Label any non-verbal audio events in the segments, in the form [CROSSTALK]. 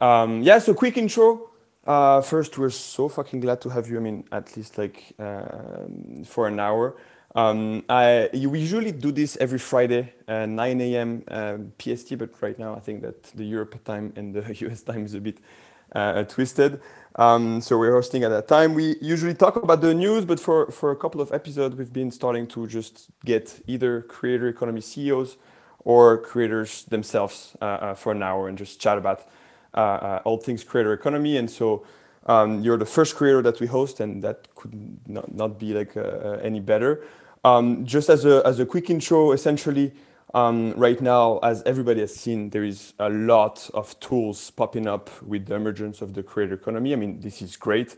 Um, yeah, so quick intro. Uh, first, we're so fucking glad to have you. I mean, at least like uh, for an hour. Um, I, we usually do this every Friday, uh, 9 a.m. Um, PST, but right now I think that the Europe time and the [LAUGHS] US time is a bit uh, twisted. Um, so we're hosting at that time. We usually talk about the news, but for, for a couple of episodes, we've been starting to just get either creator economy CEOs or creators themselves uh, uh, for an hour and just chat about all things creator economy. And so um, you're the first creator that we host, and that could not, not be like uh, any better. Um, just as a, as a quick intro, essentially, um, right now, as everybody has seen, there is a lot of tools popping up with the emergence of the creator economy. I mean, this is great.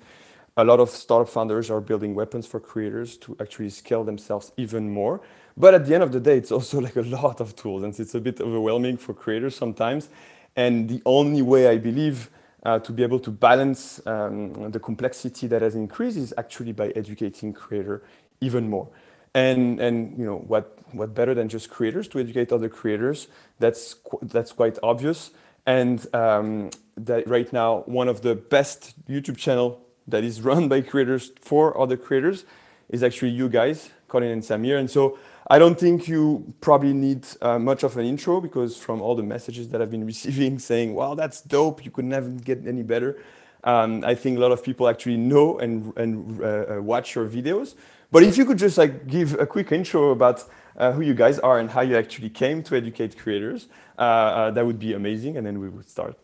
A lot of startup founders are building weapons for creators to actually scale themselves even more. But at the end of the day, it's also like a lot of tools, and it's a bit overwhelming for creators sometimes. And the only way I believe uh, to be able to balance um, the complexity that has increased is actually by educating creator even more. And and you know what what better than just creators to educate other creators? That's that's quite obvious. And um, that right now one of the best youtube channel that is run by creators for other creators is actually you guys colin and samir. And so i don't think you probably need uh, much of an intro because from all the messages that i've been [LAUGHS] receiving saying wow that's dope you could never get any better um, i think a lot of people actually know and and uh, uh watch your videos but if you could just like give a quick intro about uh, who you guys are and how you actually came to educate creators, uh, uh, that would be amazing. And then we would start.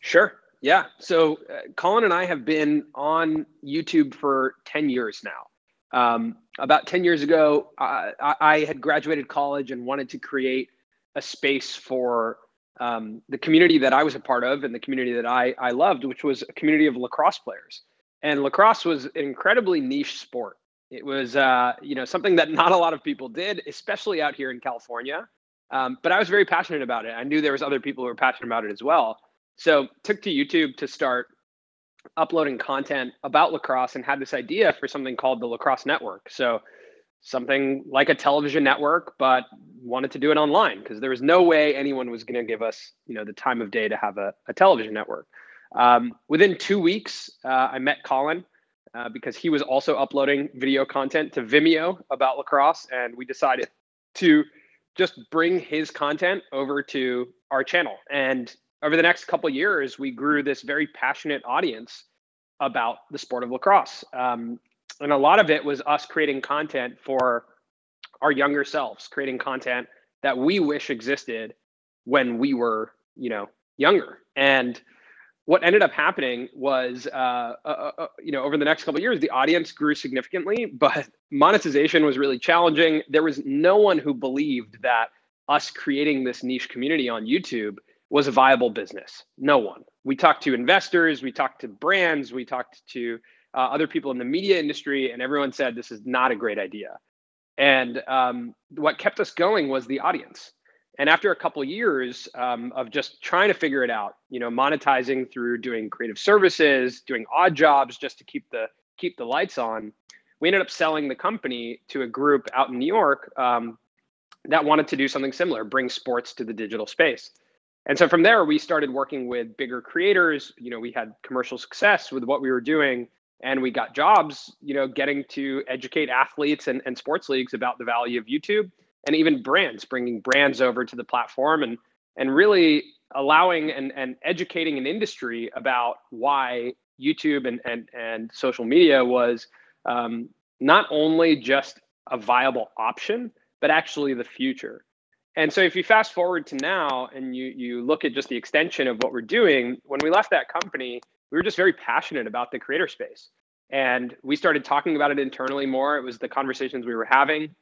Sure. Yeah. So Colin and I have been on YouTube for 10 years now. Um, about 10 years ago, I, I, had graduated college and wanted to create a space for um, the community that I was a part of and the community that I, I loved, which was a community of lacrosse players. And lacrosse was an incredibly niche sport. It was, uh, you know, something that [LAUGHS] not a lot of people did, especially out here in California. Um, but I was very passionate about it. I knew there was other people who were passionate about it as well. So took to YouTube to start uploading content about lacrosse and had this idea for something called the Lacrosse Network. So something like a television network, but wanted to do it online because there was no way anyone was going to give us, you know, the time of day to have a, a television network. Um, within two weeks, uh, I met Colin uh, because he was also uploading video content to Vimeo about lacrosse, and we decided to just bring his content over to our channel. And over the next couple years, we grew this very passionate audience about the sport of lacrosse. Um, and a lot of it was us creating content for our younger selves, creating content that we wish existed when we were, you know, younger. And what ended up happening was, uh, uh, uh, uh, you know, over the next couple years, the audience grew significantly, but monetization was really challenging. There was no one who believed that us creating this niche community on YouTube was a viable business. No one. We talked to investors, we talked to brands, we talked to uh, other people in the media industry, and everyone said this is not a great idea. And um, what kept us going was the audience. And after a couple years um, of just trying to figure it out, you know, monetizing through doing creative services, doing odd jobs just to keep the keep the lights on, we ended up selling the company to a group out in New York um, that wanted to do something similar, bring sports to the digital space. And so from there, we started working with bigger creators. You know, we had commercial success with what we were doing, and we got jobs. You know, getting to educate athletes and, and sports leagues about the value of YouTube and even brands bringing brands over to the platform and and really allowing and, and educating an industry about why YouTube and and, and social media was um, not only just a viable option, but actually the future. And so if you fast forward to now and you you look at just the extension of what we're doing, when we left that company, we were just very passionate about the creator space. And we started talking about it internally more. It was the conversations we were having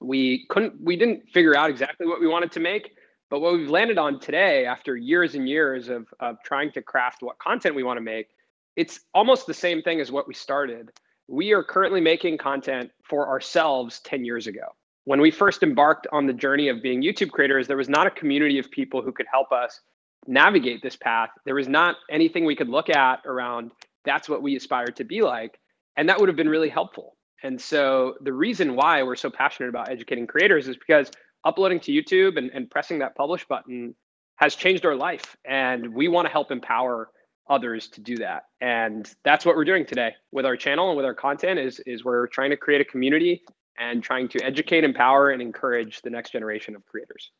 we couldn't we didn't figure out exactly what we wanted to make but what we've landed on today after years and years of, of trying to craft what content we want to make it's almost the same thing as what we started we are currently making content for ourselves 10 years ago when we first embarked on the journey of being youtube creators there was not a community of people who could help us navigate this path there was not anything we could look at around that's what we aspire to be like and that would have been really helpful and so the reason why we're so passionate about educating creators is because uploading to YouTube and, and pressing that publish button has changed our life, and we want to help empower others to do that. And that's what we're doing today with our channel and with our content is is we're trying to create a community and trying to educate, empower, and encourage the next generation of creators.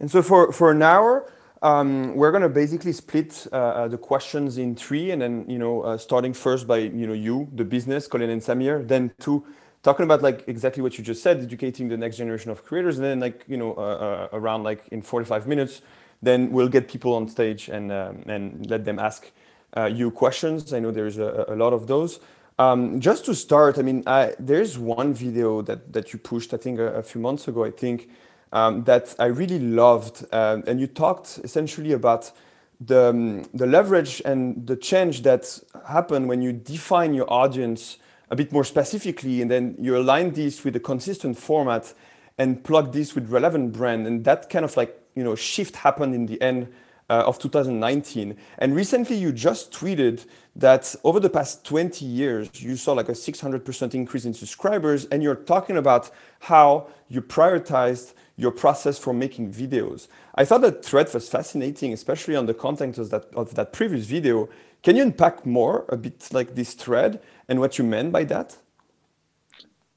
And so for for an hour, um, we're going to basically split uh, uh, the questions in three, and then you know, uh, starting first by you know you, the business, Colin and Samir, then two, talking about like exactly what you just said, educating the next generation of creators, and then like you know, uh, uh around like in 45 minutes, then we'll get people on stage and um, and let them ask uh, you questions. I know there's a, a lot of those. Um, just to start, I mean, I, there's one video that that you pushed, I think, a, a few months ago. I think um, that I really loved. Um, and you talked essentially about the, um, the leverage and the change that happen when you define your audience a bit more specifically, and then you align this with a consistent format and plug this with relevant brand. And that kind of like, you know, shift happened in the end uh, of 2019. And recently you just tweeted that over the past 20 years, you saw like a 600% increase in subscribers. And you're talking about how you prioritized your process for making videos. I thought that thread was fascinating, especially on the content of that, of that previous video. Can you unpack more a bit like this thread and what you meant by that?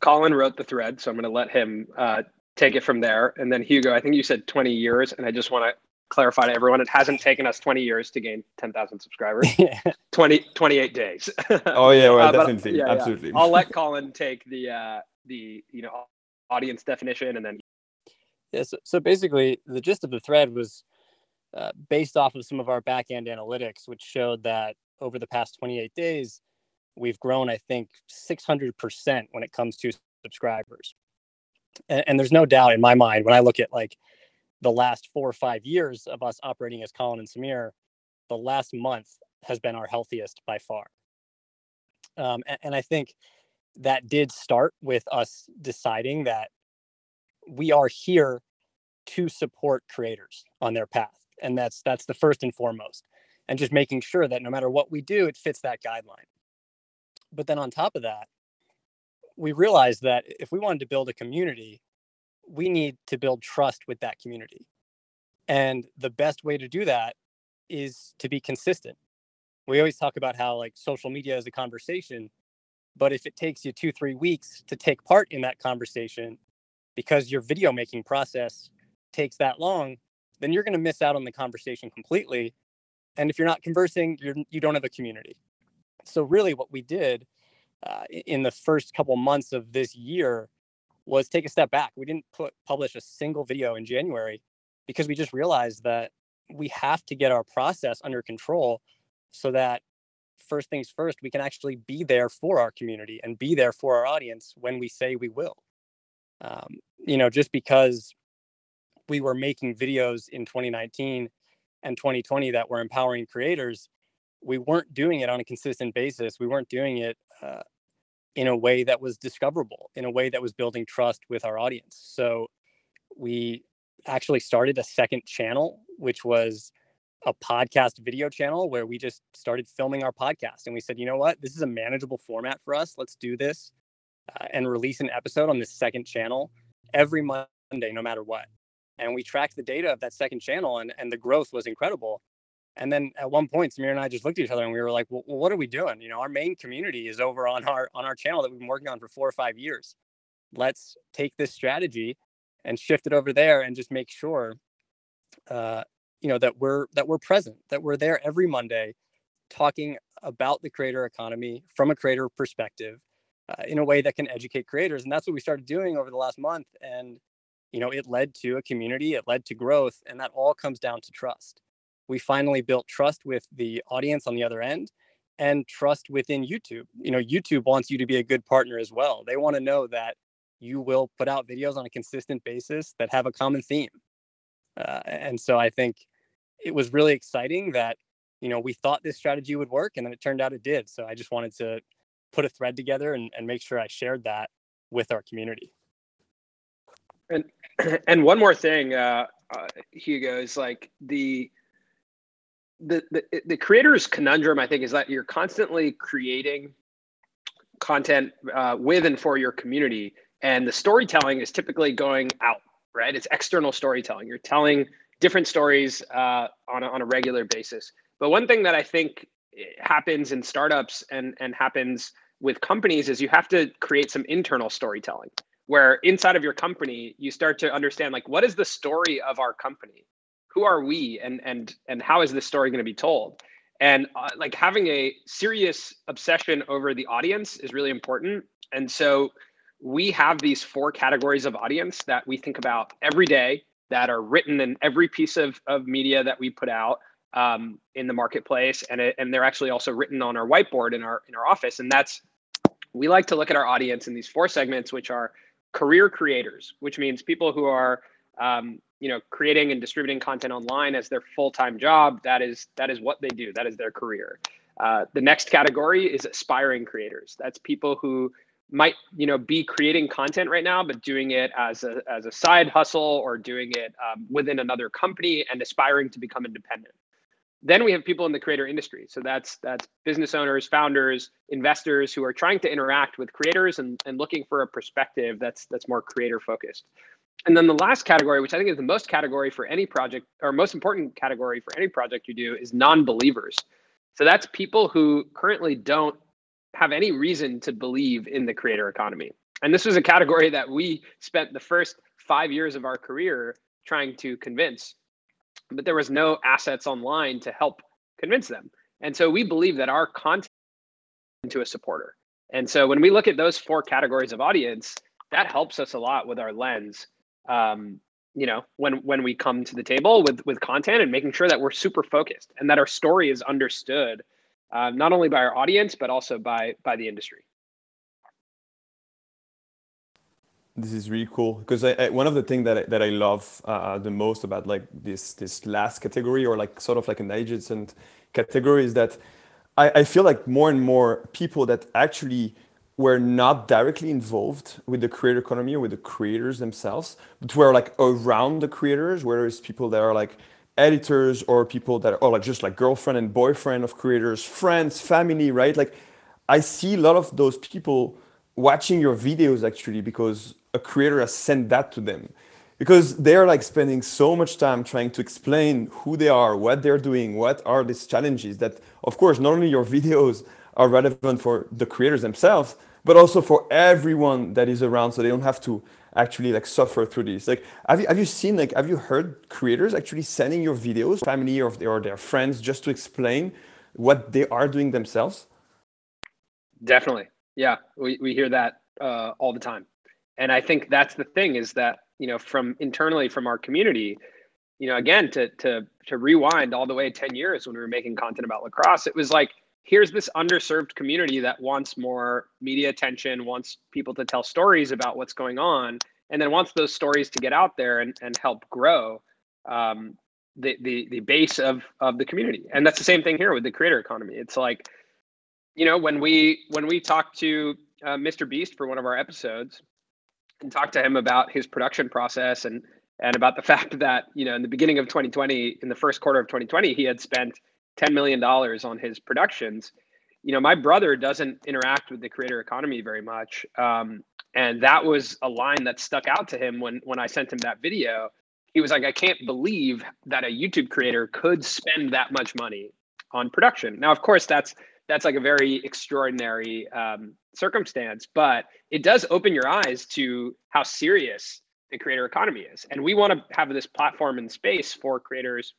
Colin wrote the thread, so I'm going to let him uh, take it from there. And then Hugo, I think you said 20 years, and I just want to clarify to everyone, it hasn't taken us 20 years to gain 10,000 subscribers. [LAUGHS] 20, 28 days. oh yeah, well, [LAUGHS] uh, definitely, yeah, absolutely. Yeah. I'll let Colin take the uh, the you know audience definition, and then yeah, so, so basically, the gist of the thread was uh, based off of some of our backend analytics, which showed that over the past 28 days, we've grown, I think, 600% when it comes to subscribers. And, and, there's no doubt in my mind when I look at like the last four or five years of us operating as Colin and Samir, the last month has been our healthiest by far. Um, and, and I think that did start with us deciding that we are here to support creators on their path and that's that's the first and foremost and just making sure that no matter what we do it fits that guideline but then on top of that we realized that if we wanted to build a community we need to build trust with that community and the best way to do that is to be consistent we always talk about how like social media is a conversation but if it takes you two three weeks to take part in that conversation because your video making process takes that long, then you're going to miss out on the conversation completely. And if you're not conversing, you're, you don't have a community. So, really, what we did uh, in the first couple months of this year was take a step back. We didn't put publish a single video in January because we just realized that we have to get our process under control so that first things first, we can actually be there for our community and be there for our audience when we say we will. Um, you know, just because we were making videos in 2019 and 2020 that were empowering creators, we weren't doing it on a consistent basis. We weren't doing it uh, in a way that was discoverable, in a way that was building trust with our audience. So we actually started a second channel, which was a podcast video channel where we just started filming our podcast. And we said, you know what? This is a manageable format for us. Let's do this uh, and release an episode on this second channel every Monday, no matter what. And we tracked the data of that second channel, and, and the growth was incredible. And then at one point, Samir and I just looked at each other and we were like, well, what are we doing? You know, our main community is over on our on our channel that we've been working on for four or five years. Let's take this strategy and shift it over there and just make sure uh, you know that we're that we're present, that we're there every Monday talking about the creator economy from a creator perspective uh, in a way that can educate creators. And that's what we started doing over the last month. And, you know, it led to a community, it led to growth, and that all comes down to trust. We finally built trust with the audience on the other end and trust within YouTube. You know, YouTube wants you to be a good partner as well. They want to know that you will put out videos on a consistent basis that have a common theme. Uh, and so I think it was really exciting that, you know, we thought this strategy would work and then it turned out it did. So I just wanted to put a thread together and, and make sure I shared that with our community. And [CLEARS THROAT] and one more thing, uh, uh, Hugo is like the the the creator's conundrum. I think is that you're constantly creating content uh, with and for your community, and the storytelling is typically going out. Right, it's external storytelling. You're telling different stories uh, on a, on a regular basis. But one thing that I think happens in startups and and happens with companies is you have to create some internal storytelling where inside of your company you start to understand like what is the story of our company who are we and and and how is this story going to be told? And uh, like having a serious obsession over the audience is really important. And so we have these four categories of audience that we think about every day that are written in every piece of, of media that we put out um, in the marketplace. And, it, and they're actually also written on our whiteboard in our in our office. And that's we like to look at our audience in these four segments which are career creators which means people who are um, you know creating and distributing content online as their full-time job that is that is what they do. That is their career. Uh, the next category is aspiring creators. That's people who might you know be creating content right now but doing it as a as a side hustle or doing it um, within another company and aspiring to become independent. Then we have people in the creator industry. So that's that's business owners founders investors who are trying to interact with creators and, and looking for a perspective that's that's more creator focused and then the last category which i think is the most category for any project or most important category for any project you do is non-believers so that's people who currently don't have any reason to believe in the creator economy and this was a category that we spent the first five years of our career trying to convince but there was no assets online to help convince them. And so we believe that our content into a supporter. And so when we look at those four categories of audience, that helps us a lot with our lens. Um, you know, when when we come to the table with with content and making sure that we're super focused and that our story is understood, uh, not only by our audience but also by by the industry. This is really cool because I, I, one of the things that I, that I love uh, the most about like this this last category or like sort of like an adjacent category is that I, I feel like more and more people that actually were not directly involved with the creator economy or with the creators themselves, but were like around the creators, whether it's people that are like editors or people that are like just like girlfriend and boyfriend of creators, friends, family, right? Like I see a lot of those people watching your videos actually because a creator has sent that to them because they're like spending so much time trying to explain who they are what they're doing what are these challenges that of course not only your [LAUGHS] videos are relevant for the creators themselves but also for everyone that is around so they don't have to actually like suffer through this. Like have you, have you seen like have you heard creators actually sending your videos family or, or their friends just to explain what they are doing themselves? Definitely. Yeah we, we hear that uh, all the time. And i think that's the thing is that you know from internally from our community you know again to to to rewind all the way 10 years when we were making content about lacrosse it was like here's this underserved community that wants more media attention wants people to tell stories about what's going on and then wants those stories to get out there and, and help grow um, the, the the base of of the community. And that's the same thing here with the creator economy. It's like you know when we when we talked to uh, mr beast for one of our episodes and talked to him about his production process and and about the [LAUGHS] fact that you know in the beginning of 2020 in the first quarter of 2020 he had spent 10 million dollars on his productions. You know my brother doesn't interact with the creator economy very much um, and that was a line that stuck out to him when when i sent him that video. He was like i can't believe that a youtube creator could spend that much money on production. Now of course that's that's like a very extraordinary um, circumstance, but it does open your eyes to how serious the creator economy is. And we want to have this platform and space for creators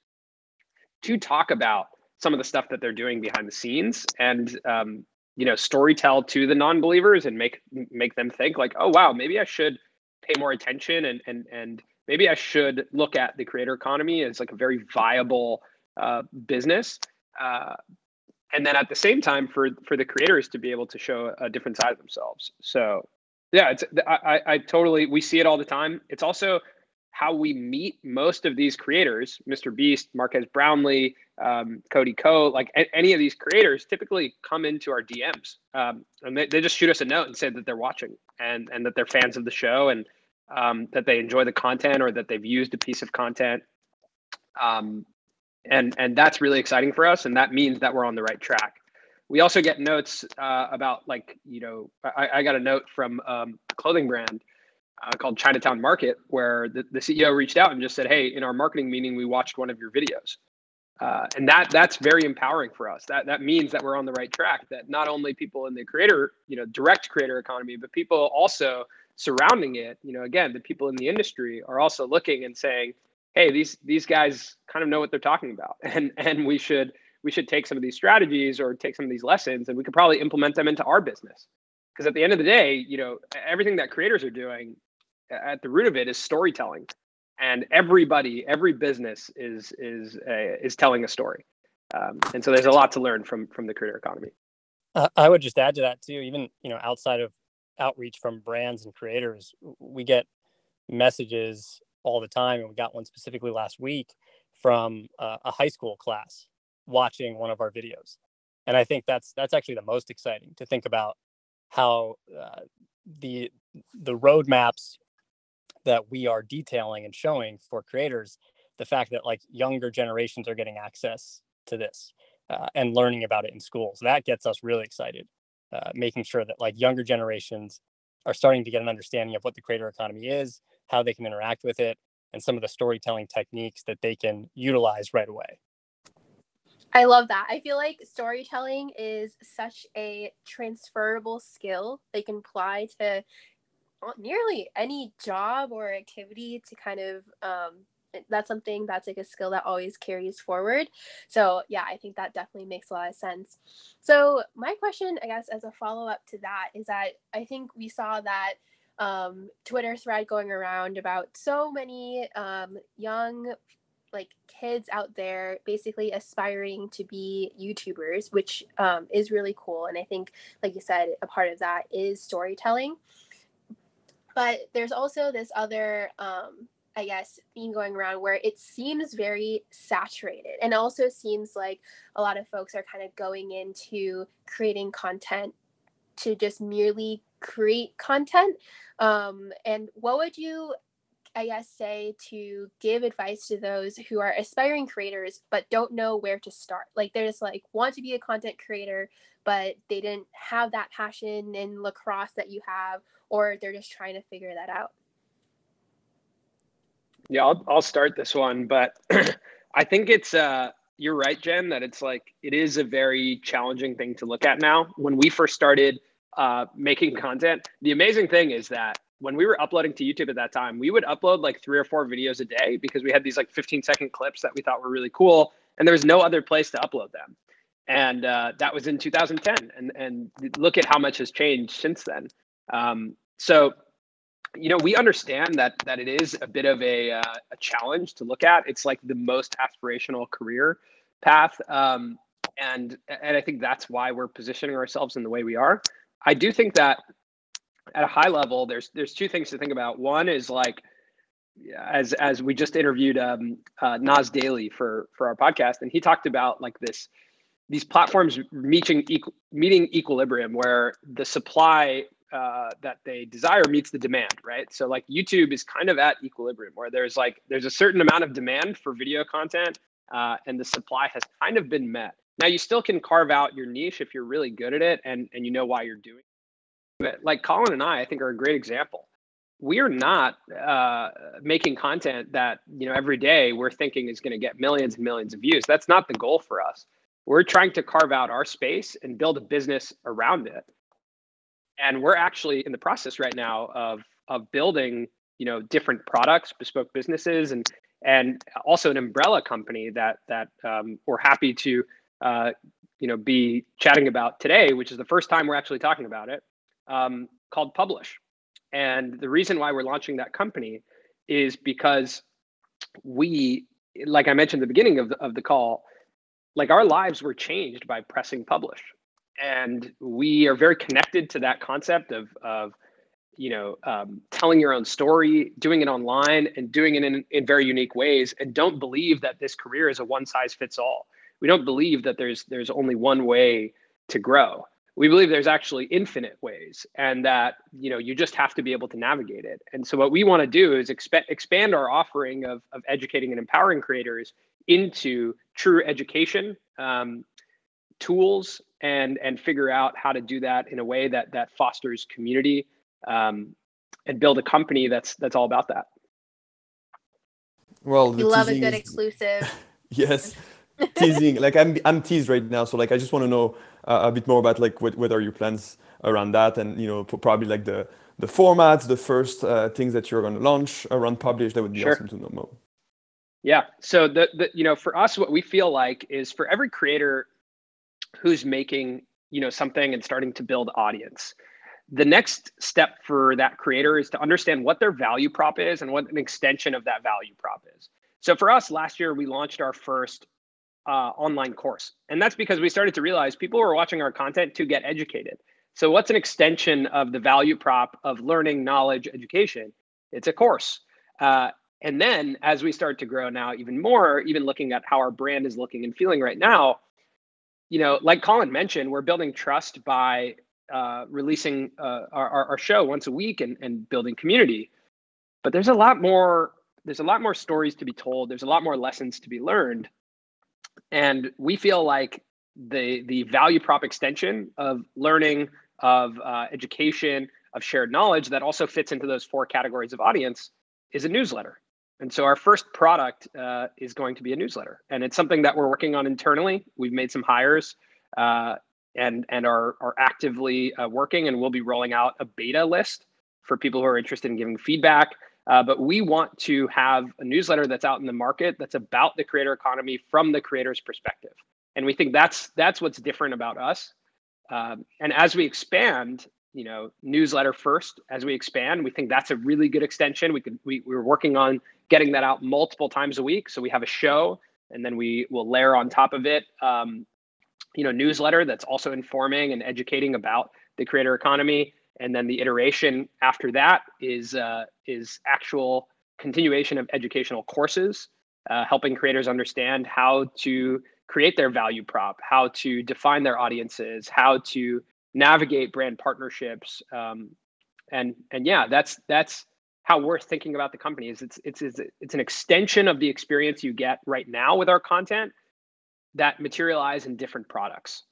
to talk about some of the stuff that they're doing behind the scenes and um, you know storytell to the non-believers and make make them think like oh wow maybe i should pay more attention and and and maybe i should look at the creator economy as like a very viable uh, business. Uh, and then at the same time for for the creators to be able to show a different side of themselves. So yeah it's i i totally we see it all the time. It's also how we meet most of these creators mr beast marques brownlee um, cody ko like a- any of these creators typically come into our dms um, and they, they just shoot us a note and say that they're watching and and that they're fans of the show and um, that they enjoy the content or that they've used a piece of content. Um, and and that's really exciting for us and that means that we're on the right track. We also get notes uh, about like you know I, I, got a note from um, a clothing brand uh, called Chinatown Market, where the, the CEO reached out and just said, "Hey, in our marketing meeting, we watched one of your videos." Uh, and that that's very empowering for us. That that means that we're on the right track. That not only people in the creator, you know, direct creator economy, but people also surrounding it, you know, again, the people in the industry are also looking and saying, "Hey, these these guys kind of know what they're talking about, [LAUGHS] and and we should we should take some of these strategies or take some of these lessons, and we could probably implement them into our business." Because at the end of the day, you know, everything that creators are doing, at the root of it is storytelling and everybody, every business is is a, is telling a story, um, and so there's a lot to learn from from the creator economy. Uh, I would just add to that too. Even you know, outside of outreach from brands and creators, we get messages all the time, and we got one specifically last week from uh, a high school class watching one of our videos, and I think that's that's actually the most exciting to think about how uh, the the roadmaps that we are detailing and showing for creators the fact that like younger generations are getting access to this uh, and learning about it in schools that gets us really excited uh, making sure that like younger generations are starting to get an understanding of what the creator economy is how they can interact with it and some of the storytelling techniques that they can utilize right away I love that. I feel like storytelling is such a transferable skill they can apply to nearly any job or activity to kind of um, that's something that's like a skill that always carries forward. So yeah, I think that definitely makes a lot of sense. So my question, I guess, as a follow up to that is that I think we saw that um, Twitter thread going around about so many um, young like kids out there basically aspiring to be YouTubers, which um, is really cool. And I think, like you said, a part of that is storytelling but there's also this other um I guess theme going around where it seems very saturated and also seems like a lot of folks are kind of going into creating content to just merely create content. Um, and what would you, I guess, say to give advice to those who are aspiring creators but don't know where to start? Like they're just like want to be a content creator, but they didn't have that passion in lacrosse that you have, or they're just trying to figure that out? Yeah, I'll, I'll start this one, but [CLEARS THROAT] I think it's, uh, you're right, Jen, that it's like, it is a very challenging thing to look at now. When we first started uh, making content, the amazing thing is that when we were uploading to YouTube at that time, we would upload like three or four videos a day because we had these like 15 second clips that we thought were really cool. And there was no other place to upload them. And uh, that was in 2010. And, and look at how much has changed since then. Um, so, you know, we understand that that it is a bit of a, uh, a challenge to look at. It's like the most aspirational career path, um, and and I think that's why we're positioning ourselves in the way we are. I do think that at a high level, there's there's two things to think about. One is like as as we just interviewed um, uh, Nas Daily for for our podcast, and he talked about like this these platforms meeting meeting equilibrium where the supply uh, that they desire meets the demand, right? So like YouTube is kind of at equilibrium where there's like there's a certain amount of demand for video content, uh, and the supply has kind of been met. Now you still can carve out your niche if you're really good at it and and you know why you're doing it. Like Colin and I, I think are a great example. We are not uh, making content that you know every day we're thinking is going to get millions and millions of views. That's not the goal for us. We're trying to carve out our space and build a business around it. And we're actually in the process right now of of building you know different products bespoke businesses and and also an umbrella company that that um, we're happy to uh, you know be chatting about today which is the first time we're actually talking about it um, called publish. And the reason why we're launching that company is because we like i mentioned at the beginning of the, of the call like our lives were changed by pressing publish. And we are very connected to that concept of of you know um, telling your own story doing it online and doing it in, in very unique ways and don't believe that this career is a one size fits all we don't believe that there's there's only one way to grow. We believe there's actually infinite ways and that you know you just have to be able to navigate it. And so what we want to do is expe- expand our offering of, of educating and empowering creators into true education um, tools and and figure out how to do that in a way that that fosters community um, and build a company that's that's all about that. Well, We love a good is... exclusive. [LAUGHS] yes, [LAUGHS] teasing. Like I'm I'm teased right now, so like I just want to know uh, a bit more about like what what are your plans around that, and you know probably like the the formats, the first uh, things that you're going to launch around publish. That would be sure. awesome to know more. Yeah. So the, the you know for us, what we feel like is for every creator who's making you know something and starting to build audience, the next step for that creator is to understand what their value prop is and what an extension of that value prop is. So for us, last year we launched our first uh, online course, and that's because we started to realize people were watching our content to get educated. So what's an extension of the value prop of learning, knowledge, education? It's a course. Uh, and then as we start to grow now even more, even looking at how our brand is looking and feeling right now, you know, like Colin mentioned, we're building trust by uh, releasing uh, our, our show once a week and, and building community. But there's a lot more. There's a lot more stories to be told. There's a lot more lessons to be learned, and we feel like the the value prop extension of learning, of uh, education, of shared knowledge that also fits into those four categories of audience is a newsletter. And so our first product uh, is going to be a newsletter, and it's something that we're working on internally. We've made some hires uh, and and are are actively uh, working, and we'll be rolling out a beta list for people who are interested in giving feedback. Uh, but we want to have a newsletter that's out in the market that's about the creator economy from the creator's perspective, and we think that's that's what's different about us. Um, and as we expand, you know, newsletter first, as we expand, we think that's a really good extension. We could we we're working on getting that out multiple times a week. So we have a show, and then we will layer on top of it, um, you know, newsletter that's also informing and educating about the creator economy. And then the iteration after that is uh, is actual continuation of educational courses, uh, helping creators understand how to create their value prop, how to define their audiences, how to navigate brand partnerships, um, and and yeah, that's that's how we're thinking about the company is it's, it's it's it's an extension of the experience you get right now with our content that materialize in different products.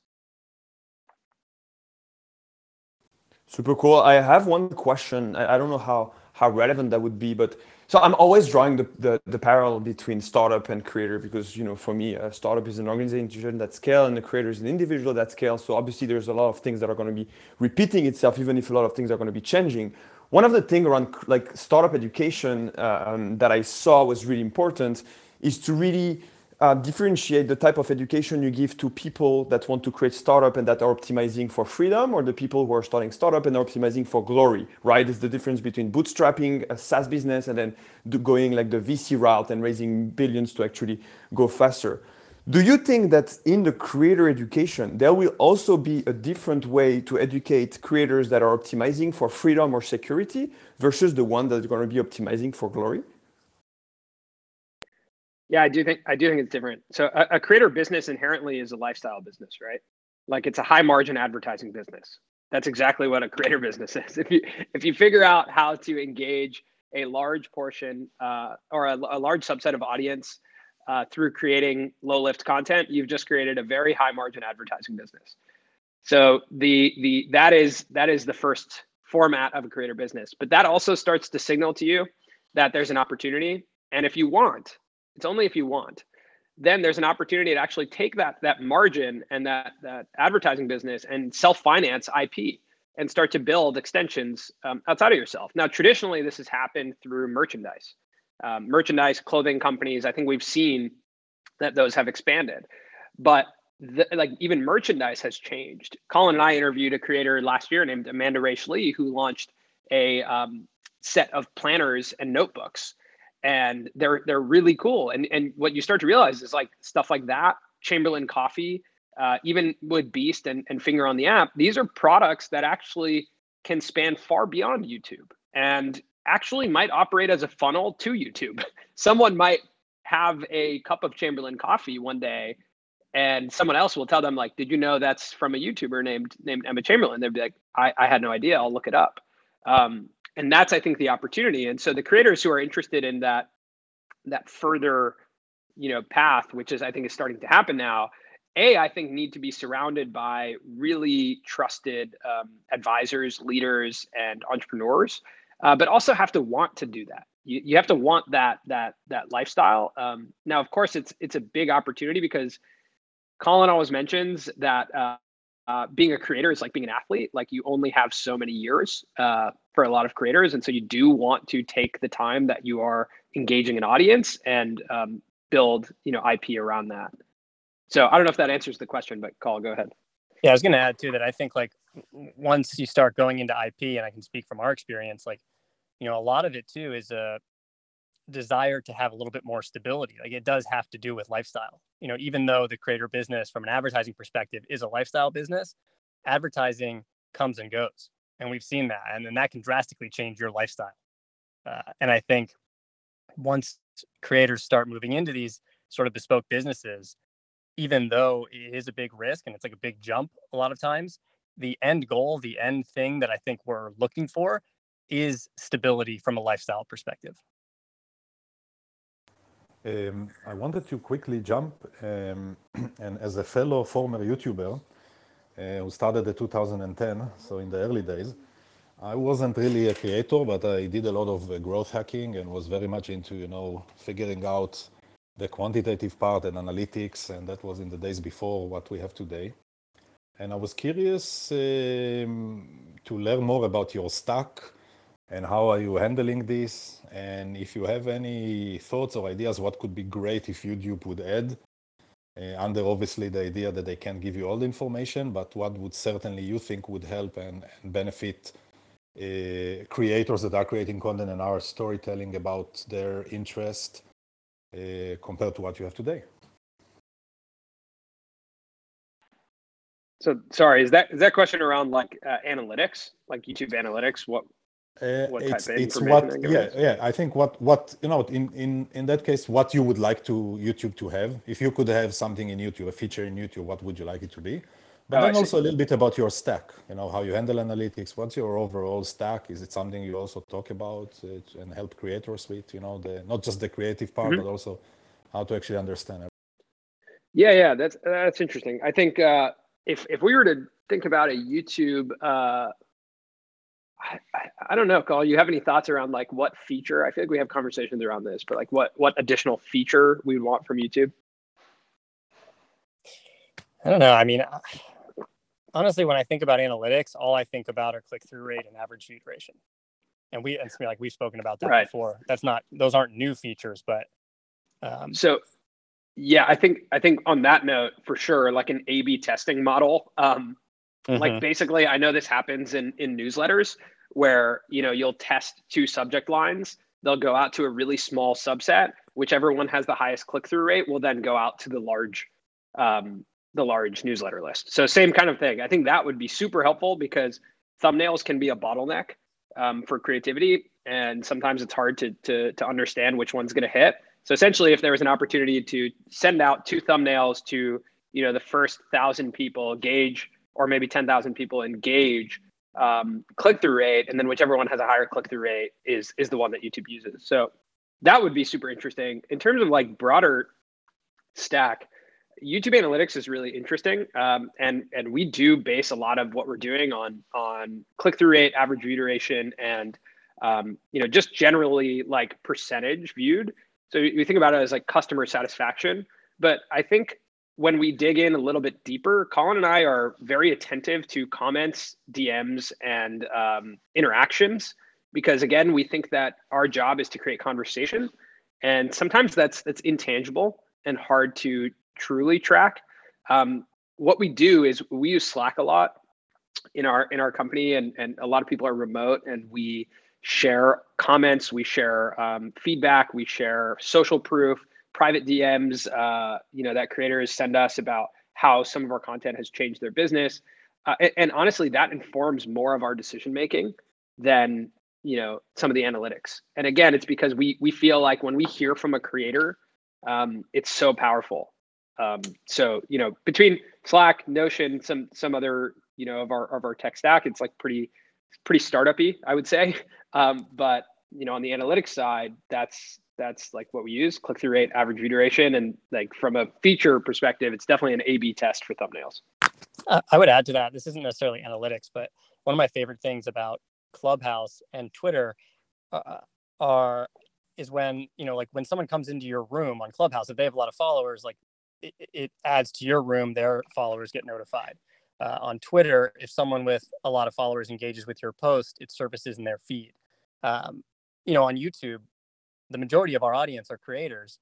Super cool. I have one question. I, I don't know how how relevant that would be but so i'm always drawing the, the, the parallel between startup and creator because you know for me a startup is an organization that scale and the creator is an individual that scale. So obviously there's a lot of things that are going to be repeating itself even if a lot of things are going to be changing one of the things around like startup education uh, um, that I saw was really important is to really uh, differentiate the type of education you give to people that want to create startup and that are optimizing for freedom or the people who are starting startup and are optimizing for glory, right? It's the difference between bootstrapping a SaaS business and then going like the VC route and raising billions to actually go faster. Do you think that in the creator education, there will also be a different way to educate creators that are optimizing for freedom or security versus the one that's going to be optimizing for glory? Yeah, I do think I do think it's different. So a, a creator business inherently is a lifestyle business, right? Like it's a high margin advertising business. That's exactly what a creator [LAUGHS] business is. If you if you figure out how to engage a large portion uh, or a, a large subset of audience uh, through creating low lift content, you've just created a very high margin advertising business. So the the that is that is the first format of a creator business. But that also starts to signal to you that there's an opportunity. And if you want, it's only if you want, then there's an opportunity to actually take that that margin and that that advertising business and self-finance IP and start to build extensions um, outside of yourself. Now, traditionally, this has happened through merchandise um, merchandise, clothing companies. I think we've seen that those have expanded, but the, like even merchandise has changed. Colin and I interviewed a creator last year named Amanda Rach Lee who launched a um, set of planners and notebooks, and they're they're really cool. And and what you start to realize is like stuff like that, Chamberlain Coffee, uh, even with Beast and, and Finger on the app, these are products that actually can span far beyond YouTube. And actually might operate as a funnel to YouTube. [LAUGHS] Someone might have a cup of Chamberlain coffee one day and someone else will tell them like, did you know that's from a YouTuber named named Emma Chamberlain? They'd be like, I, I had no idea. I'll look it up. Um, and that's I think the opportunity. And so the creators who are interested in that that further, you know, path, which is I think is starting to happen now, a I think need to be surrounded by really trusted um, advisors, leaders, and entrepreneurs uh, but also have to want to do that. You, you have to want that that that lifestyle. Um, now, of course, it's it's a big opportunity because Colin always mentions that uh, uh, being a creator is like being an athlete. Like you only have so many years uh, for a lot of creators, and so you do want to take the time that you are engaging an audience and um, build you know IP around that. So I don't know if that answers the question, but Colin, go ahead. Yeah, I was going to add too that I think like once you start going into IP, and I can speak from our experience, like you know a lot of it too is a desire to have a little bit more stability. Like it does have to do with lifestyle. You know, even though the creator business from an advertising perspective is a lifestyle business, advertising comes and goes. And we've seen that. And then that can drastically change your lifestyle. Uh, and I think once creators start moving into these sort of bespoke businesses, even though it is a big risk and it's like a big jump a lot of times, the end goal, the end thing that I think we're looking for is stability from a lifestyle perspective. Um, I wanted to quickly jump, um, [CLEARS THROAT] and as a fellow former YouTuber uh, who started in 2010, so in the early days, I wasn't really a creator, but I did a lot of uh, growth hacking and was very much into, you know, figuring out the quantitative part and analytics, and that was in the days before what we have today. And I was curious um, to learn more about your stack and how are you handling this? And if you have any thoughts or ideas, what could be great if YouTube would add uh, under obviously the idea that they can't give you all the information, but what would certainly you think would help and, and benefit uh, creators that are creating content and are storytelling about their interest uh, compared to what you have today? So sorry, is that is that question around like uh, analytics, like YouTube analytics? What uh, it's it's what yeah yeah I think what what you know in in in that case what you would like to YouTube to have. If you could have something in YouTube a feature in YouTube what would you like it to be? But oh, then also a little bit about your stack you know how you handle analytics what's your overall stack? Is it something you also talk about uh, and help creators with you know the not just the creative part mm-hmm. but also how to actually understand it yeah yeah that's that's interesting. I think uh, if if we were to think about a YouTube uh, I, I, don't know, Cole. You have any thoughts around like what feature? I feel like we have conversations around this, but like what what additional feature we would want from YouTube? I don't know. I mean, honestly, when I think about analytics, all I think about are click through rate and average view duration. And we and like we've spoken about that right. before. That's not those aren't new features, but um, so yeah, I think I think on that note for sure, like an A/B testing model. Um, Mm-hmm. Like basically, I know this happens in in newsletters where you know you'll test two subject lines. They'll go out to a really small subset. Whichever one has the highest click through rate will then go out to the large um, the large newsletter list. So same kind of thing. I think that would be super helpful because thumbnails can be a bottleneck um, for creativity, and sometimes it's hard to to to understand which one's going to hit. So essentially, if there was an opportunity to send out two thumbnails to you know the first thousand people, gauge or maybe 10,000 people engage um, click through rate, and then whichever one has a higher click through rate is is the one that YouTube uses. So that would be super interesting in terms of like broader stack. YouTube Analytics is really interesting, um, and and we do base a lot of what we're doing on on click through rate, average view duration, and um, you know just generally like percentage viewed. So we think about it as like customer satisfaction. But I think when we dig in a little bit deeper, Colin and I are very attentive to comments, DMs, and um, interactions because again, we think that our job is to create conversation, and sometimes that's that's intangible and hard to truly track. Um, what we do is we use Slack a lot in our in our company, and and a lot of people are remote, and we share comments, we share um, feedback, we share social proof private DMs, uh, you know, that creators send us about how some of our content has changed their business. Uh, and, and, honestly, that informs more of our decision making than you know some of the analytics. And again, it's because we we feel like when we hear from a creator, um, it's so powerful. Um, so you know, between Slack, Notion, some some other you know of our of our tech stack, it's like pretty pretty startupy, I would say. [LAUGHS] Um, but you know, on the analytics side, that's that's like what we use click through rate average view duration. And like from a feature perspective it's definitely an a b test for thumbnails. Uh, i would add to that this isn't necessarily analytics but one of my favorite things about Clubhouse and Twitter uh, are is when you know like when someone comes into your room on Clubhouse if they have a lot of followers like it, it adds to your room their followers get notified uh, on Twitter if someone with a lot of followers engages with your post it surfaces in their feed um, you know on YouTube the majority of our audience are creators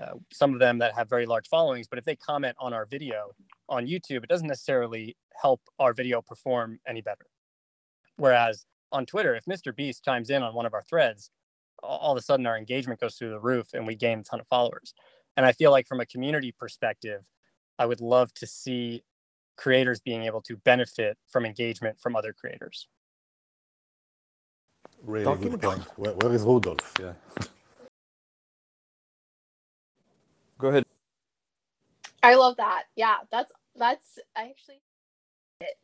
uh, some of them that have very large followings but if they comment on our video on YouTube it doesn't necessarily help our video perform any better whereas on Twitter if Mr Beast chimes in on one of our threads all of a sudden our engagement goes through the roof and we gain a ton of followers. And I feel like from a community perspective, I would love to see creators being able to benefit from engagement from other creators. Really Talking good point. Where, where is Rudolf? Yeah. [LAUGHS] Go ahead. I love that. Yeah, that's that's actually it.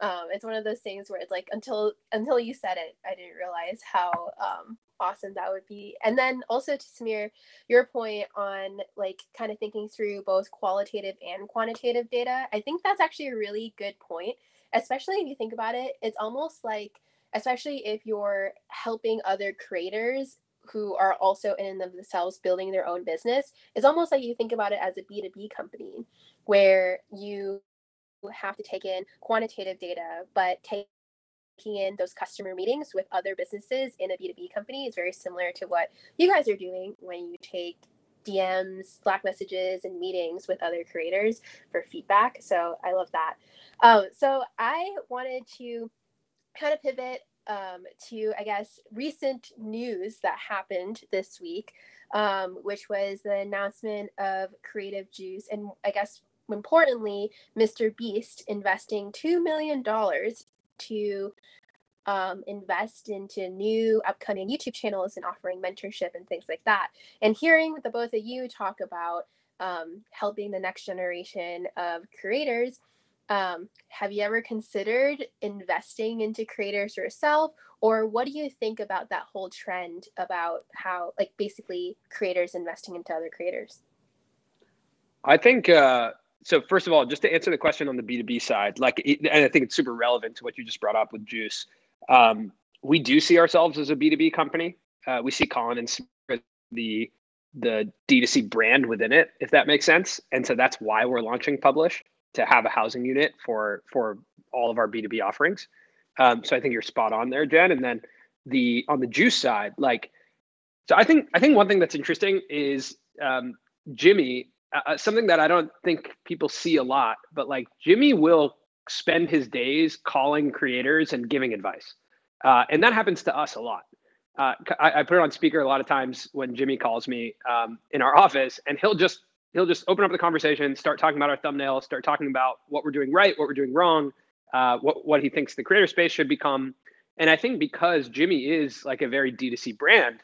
um, it's one of those things where it's like until until you said it, I didn't realize how um, awesome that would be. And then also to Samir, your point on like kind of thinking through both qualitative and quantitative data, I think that's actually a really good point. Especially if you think about it, it's almost like, especially if you're helping other creators who are also in themselves building their own business, it's almost like you think about it as a B2B company where you have to take in quantitative data, but taking in those customer meetings with other businesses in a B2B company is very similar to what you guys are doing when you take DMs, Slack messages, and meetings with other creators for feedback. So I love that. Um, so I wanted to kind of pivot um, to, I guess, recent news that happened this week, um, which was the announcement of Creative Juice. And I guess importantly, Mr. Beast investing $2 million to um, invest into new upcoming YouTube channels and offering mentorship and things like that. And hearing the both of you talk about um, helping the next generation of creators, um, have you ever considered investing into creators yourself? Or what do you think about that whole trend about how, like, basically creators investing into other creators? I think uh, so first of all, just to answer the question on the B2B side, like, and I think it's super relevant to what you just brought up with Juice. Um, we do see ourselves as a B2B company. Uh, we see Colin and the the D2C brand within it, if that makes sense. And so that's why we're launching Publish to have a housing unit for for all of our B2B offerings. Um, so I think you're spot on there, Jen. And then the on the juice side, like, so I think I think one thing that's interesting is um, Jimmy uh, uh, something that I don't think people see a lot, but like Jimmy will spend his days calling creators and giving advice. Uh, and that happens to us a lot. Uh, I, I, put it on speaker a lot of times when Jimmy calls me um, in our office, and he'll just he'll just open up the conversation, start talking about our thumbnail, start talking about what we're doing right, what we're doing wrong, uh, what what he thinks the creator space should become. And I think because Jimmy is like a very D2C brand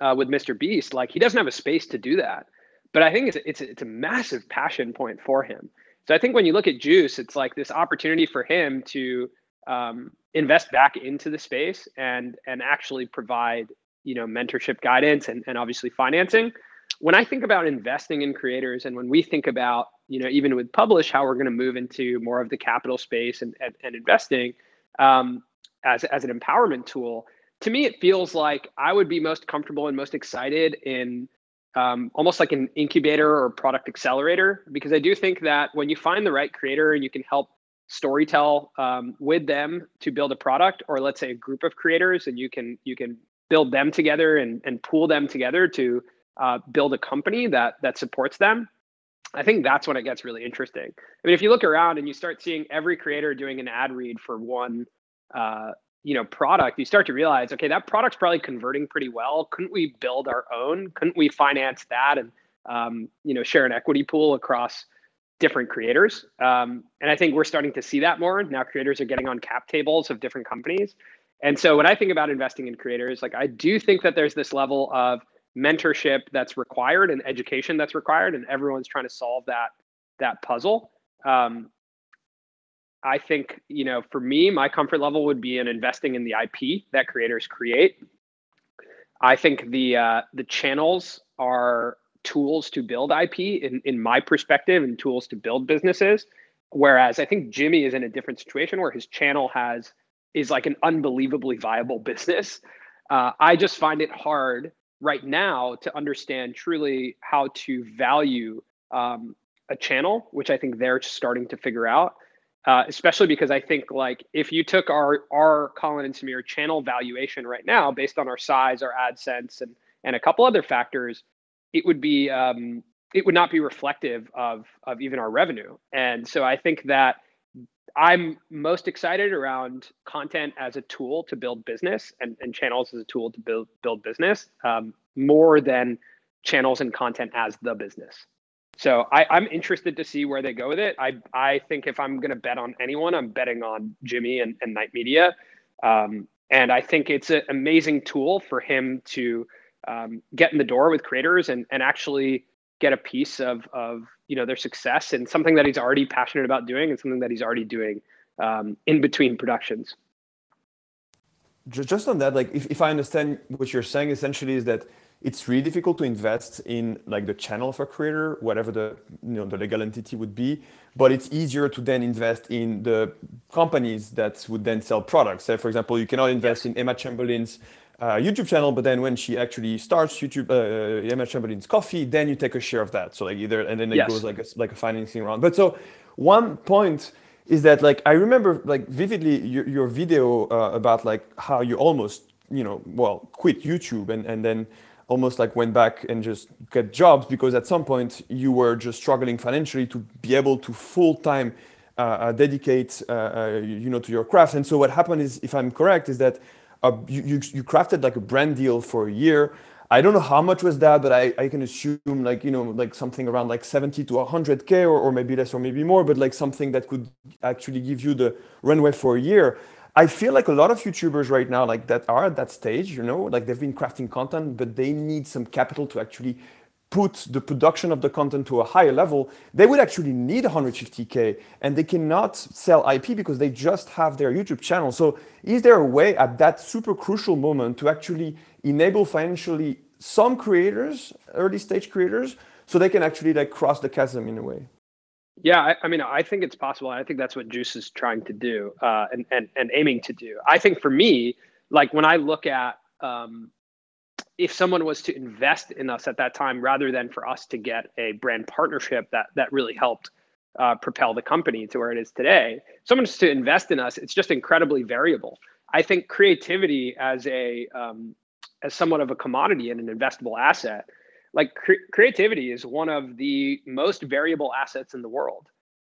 uh, with Mr. Beast, like he doesn't have a space to do that but I think it's it's it's a massive passion point for him. So I think when you look at Juice, it's like this opportunity for him to um, invest back into the space and and actually provide you know mentorship guidance and, and obviously financing when i think about investing in creators and when we think about you know even with publish how we're going to move into more of the capital space and, and, and investing um, as, as an empowerment tool to me it feels like i would be most comfortable and most excited in um, almost like an incubator or product accelerator because I do think that when you find the right creator and you can help storytell um, with them to build a product or let's say a group of creators and you can you can build them together and, and pool them together to uh, build a company that that supports them i think that's when it gets really interesting. I mean if you look around and you start seeing every creator doing an ad read for one uh, you know product you start to realize okay that product's probably converting pretty well. Couldn't we build our own? Couldn't we finance that and um, you know share an equity pool across different creators? Um, and i think we're starting to see that more. Now creators are getting on cap tables of different companies. And so when i think about investing in creators like i do think that there's this level of mentorship that's required and education that's required and everyone's trying to solve that that puzzle. Um, I think, you know, for me, my comfort level would be in investing in the IP that creators create. I think the uh, the channels are tools to build IP in, in my perspective and tools to build businesses. Whereas I think Jimmy is in a different situation where his channel has is like an unbelievably viable business. Uh, I just find it hard right now to understand truly how to value um, a channel, which I think they're starting to figure out. Uh, especially because I think like if you took our our Colin and Samir channel valuation right now based on our size, our AdSense, and and a couple other factors, it would be um, it would not be reflective of of even our revenue. And so I think that I'm most excited around content as a tool to build business and, and channels as a tool to build build business um, more than channels and content as the business. So I, I'm interested to see where they go with it. I I think if I'm going to bet on anyone, I'm betting on Jimmy and, and Night Media, um, and I think it's an amazing tool for him to um, get in the door with creators and and actually get a piece of of you know their success and something that he's already passionate about doing and something that he's already doing um, in between productions. Just on that, like if, if I understand what you're saying, essentially is that it's really difficult to invest in like the channel of a creator, whatever the you know the legal entity would be, but it's easier to then invest in the companies that would then sell products. So for example, you cannot invest in Emma Chamberlain's uh, YouTube channel, but then when she actually starts YouTube, uh, Emma Chamberlain's coffee, then you take a share of that. So like either, and then it yes. goes like a, like a financing round. But so one point is that like I remember like vividly your, your video uh, about like how you almost you know well quit YouTube and and then almost like went back and just get jobs because at some point you were just struggling financially to be able to full time uh, uh, dedicate uh, uh, you know to your craft. And so what happened is, if I'm correct, is that uh, you, you, you crafted like a brand deal for a year. I don't know how much was that, but I, I can assume like, you know, like something around like 70 to 100K or, or maybe less or maybe more, but like something that could actually give you the runway for a year. I feel like a lot of YouTubers right now, like that are at that stage, you know, like they've been crafting content, but they need some capital to actually put the production of the content to a higher level, they would actually need 150K and they cannot sell IP because they just have their YouTube channel. So, is there a way at that super crucial moment to actually enable financially some creators, early stage creators, so they can actually like cross the chasm in a way? Yeah, I, I mean, I think it's possible. I think that's what Juice is trying to do uh, and, and, and aiming to do. I think for me, like when I look at um, if someone was to invest in us at that time rather than for us to get a brand partnership that that really helped uh, propel the company to where it is today someone's to invest in us it's just incredibly variable i think creativity as a um, as somewhat of a commodity and an investable asset like cre- creativity is one of the most variable assets in the world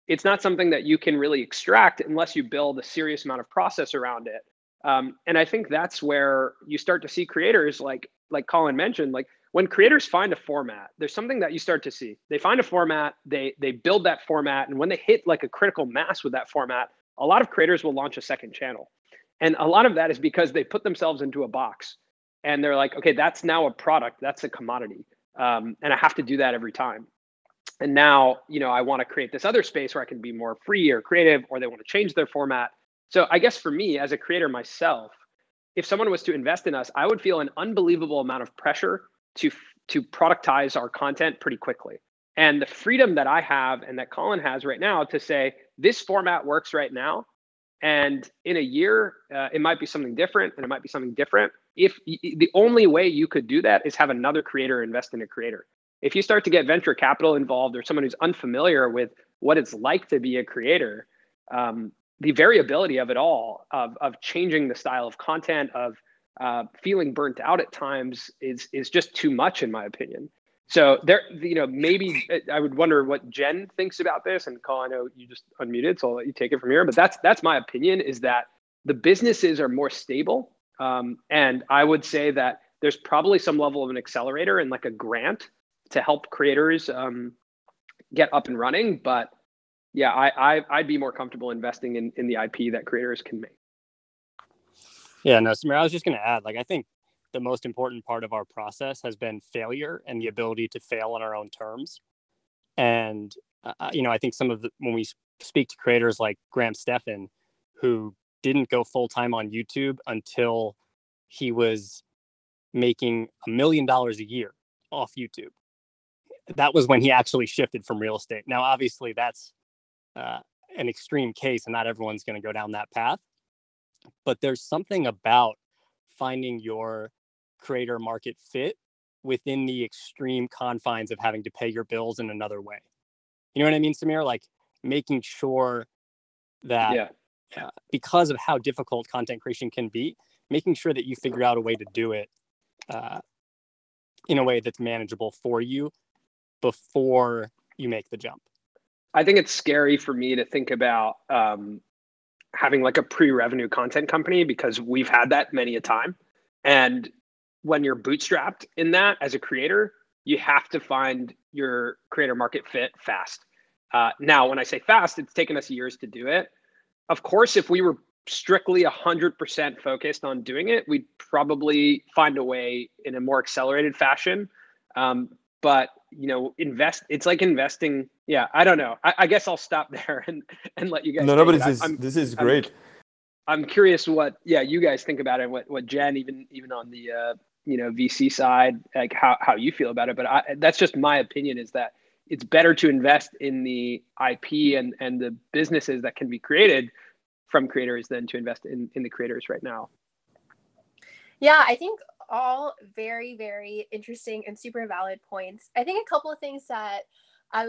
it's not something that you can really extract unless you build a serious amount of process around it um, and i think that's where you start to see creators like like Colin mentioned, like when creators find a format, there's something that you start to see. They find a format, they they build that format, and when they hit like a critical mass with that format, a lot of creators will launch a second channel. And a lot of that is because they put themselves into a box and they're like, okay, that's now a product, that's a commodity. Um, and I have to do that every time. And now, you know, I want to create this other space where I can be more free or creative, or they want to change their format. So I guess for me as a creator myself, if someone was to invest in us, I would feel an unbelievable amount of pressure to to productize our content pretty quickly. And the freedom that I have and that Colin has right now to say this format works right now, and in a year uh, it might be something different, and it might be something different. If the only way you could do that is have another creator invest in a creator. If you start to get venture capital involved or someone who's unfamiliar with what it's like to be a creator, um, the variability of it all of, of changing the style of content of uh, feeling burnt out at times is is just too much in my opinion so there you know maybe i would wonder what jen thinks about this. And call i know you just unmuted so i'll let you take it from here. But that's that's my opinion is that the businesses are more stable. Um, and i would say that there's probably some level of an accelerator and like a grant to help creators um, get up and running. But yeah, I, I would be more comfortable investing in in the IP that creators can make. Yeah, no, Samir, I was just going to add, like, I think the most important part of our process has been failure and the ability to fail on our own terms. And uh, uh you know, I think some of the when we speak to creators like Graham Stephan, who didn't go full time on YouTube until he was making a million dollars a year off YouTube. That was when he actually shifted from real estate. Now, obviously, that's uh, an extreme case, and not everyone's going to go down that path. but there's something about finding your creator market fit within the extreme confines of having to pay your bills in another way. You know what I mean, Samir? Like making sure that Yeah. uh, because of how difficult content creation can be, making sure that you figure out a way to do it uh, in a way that's manageable for you before you make the jump. I think it's scary for me to think about um, having like a pre-revenue content company because we've had that many a time. And when you're bootstrapped in that as a creator, you have to find your creator market fit fast. Uh, now, when I say fast, it's taken us years to do it. Of course, if we were strictly 100% focused on doing it, we'd probably find a way in a more accelerated fashion. Um, but you know, invest. It's like investing. Yeah, I don't know. I, I guess I'll stop [LAUGHS] there and and let you guys. No, no, but this is I'm, this is I'm- great. I'm curious what yeah you guys think about it. What what Jen even even on the uh, you know VC side like how how you feel about it. But I, that's just my opinion. Is that it's better to invest in the IP and and the businesses that can be created from creators than to invest in in the creators right now. Yeah, I think all very, very interesting and super valid points. I think a couple of things that I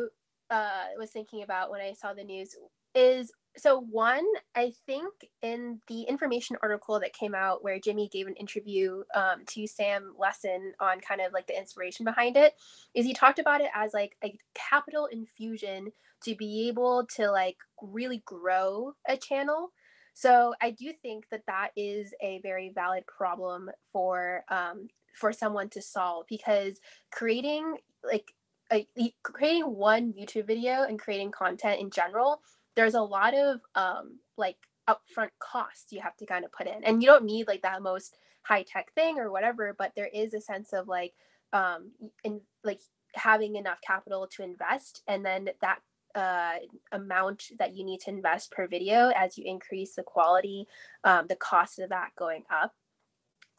uh, was thinking about when I saw the news is so one, I think in the information article that came out where Jimmy gave an interview um, to Sam Lessin on kind of like the inspiration behind it, is he talked about it as like a capital infusion to be able to like really grow a channel. So I do think that that is a very valid problem for um, for someone to solve because creating like a, creating one YouTube video and creating content in general, there's a lot of um, like upfront costs you have to kind of put in, and you don't need like that most high tech thing or whatever, but there is a sense of like um, in like having enough capital to invest, and then that uh, amount that you need to invest per video as you increase the quality, um, the cost of that going up.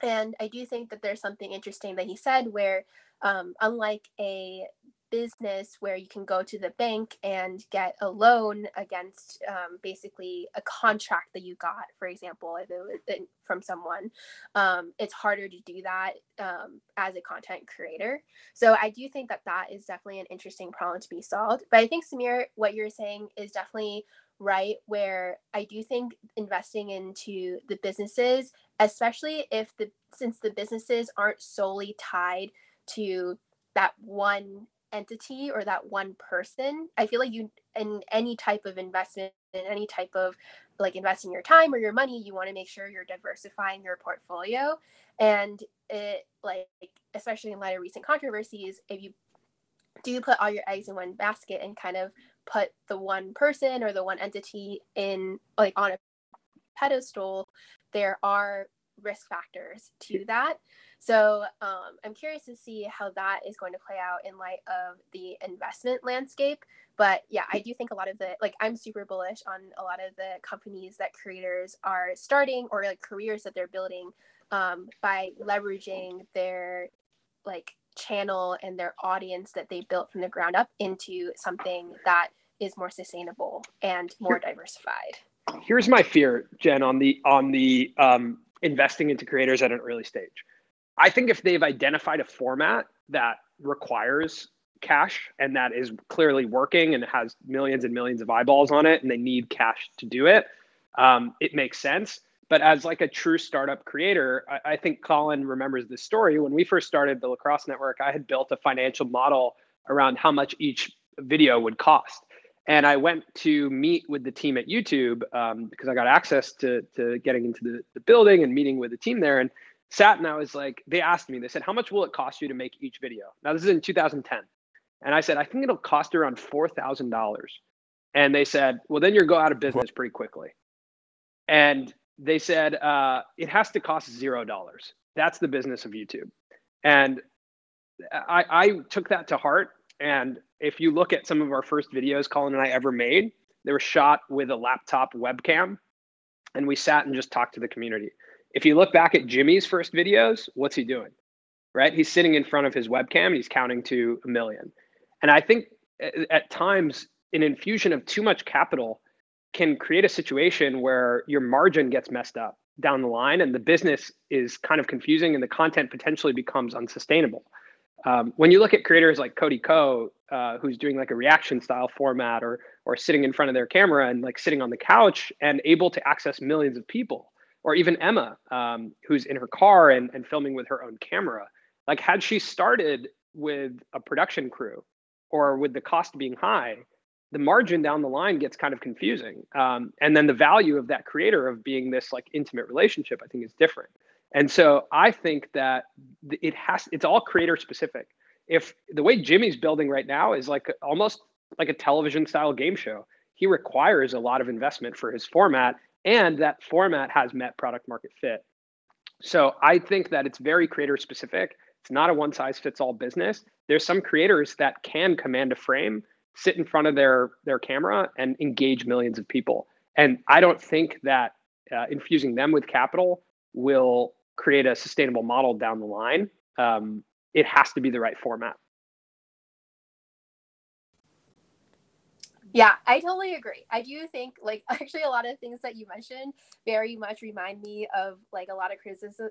And I do think that there's something interesting that he said where, um, unlike a business where you can go to the bank and get a loan against um, basically a contract that you got, for example, if it was from someone, um, it's harder to do that um, as a content creator. So I do think that that is definitely an interesting problem to be solved. But I think Samir, what you're saying is definitely right. Where I do think investing into the businesses, especially if the since the businesses aren't solely tied to that one entity or that one person i feel like you in any type of investment in any type of like investing your time or your money you want to make sure you're diversifying your portfolio. And it like especially in light of recent controversies if you do put all your eggs in one basket and kind of put the one person or the one entity in like on a pedestal there are risk factors to that so um, I'm curious to see how that is going to play out in light of the investment landscape. But yeah, I do think a lot of the like I'm super bullish on a lot of the companies that creators are starting or like careers that they're building um, by leveraging their like channel and their audience that they built from the ground up into something that is more sustainable and more diversified. Here's my fear, Jen, on the on the um, investing into creators at an early stage. I think if they've identified a format that requires cash and that is clearly working and has millions and millions of eyeballs on it and they need cash to do it, um, it makes sense. But as like a true startup creator, I, I think Colin remembers this story. When we first started the Lacrosse Network, I had built a financial model around how much each video would cost. And I went to meet with the team at YouTube um, because I got access to, to getting into the, the building and meeting with the team there. And sat and I was like, they asked me, they said, how much will it cost you to make each video? Now, this is in 2010. And I said, I think it'll cost around $4,000. And they said, well, then you'll go out of business pretty quickly. And they said, uh, it has to cost $0. That's the business of YouTube. And I, I took that to heart. And if you look at some of our first videos Colin and I ever made, they were shot with a laptop webcam. And we sat and just talked to the community. If you look back at Jimmy's first videos, what's he doing? Right? He's sitting in front of his webcam and he's counting to a million. And I think at times, an infusion of too much capital can create a situation where your margin gets messed up down the line and the business is kind of confusing and the content potentially becomes unsustainable. Um, when you look at creators like Cody Ko, uh, who's doing like a reaction style format or or sitting in front of their camera and like sitting on the couch and able to access millions of people, or even Emma, um, who's in her car and, and filming with her own camera. Like, had she started with a production crew or with the cost being high, the margin down the line gets kind of confusing. Um, and then the value of that creator of being this like intimate relationship, I think, is different. And so I think that it has, it's all creator specific. If the way Jimmy's building right now is like almost like a television style game show, he requires a lot of investment for his format, and that format has met product market fit. So I think that it's very creator specific. It's not a one size fits all business. There's some creators that can command a frame, sit in front of their their camera, and engage millions of people. And I don't think that uh, infusing them with capital will create a sustainable model down the line. Um, it has to be the right format. Yeah, I totally agree. I do think like [LAUGHS] actually a lot of things that you mentioned very much remind me of like a lot of criticism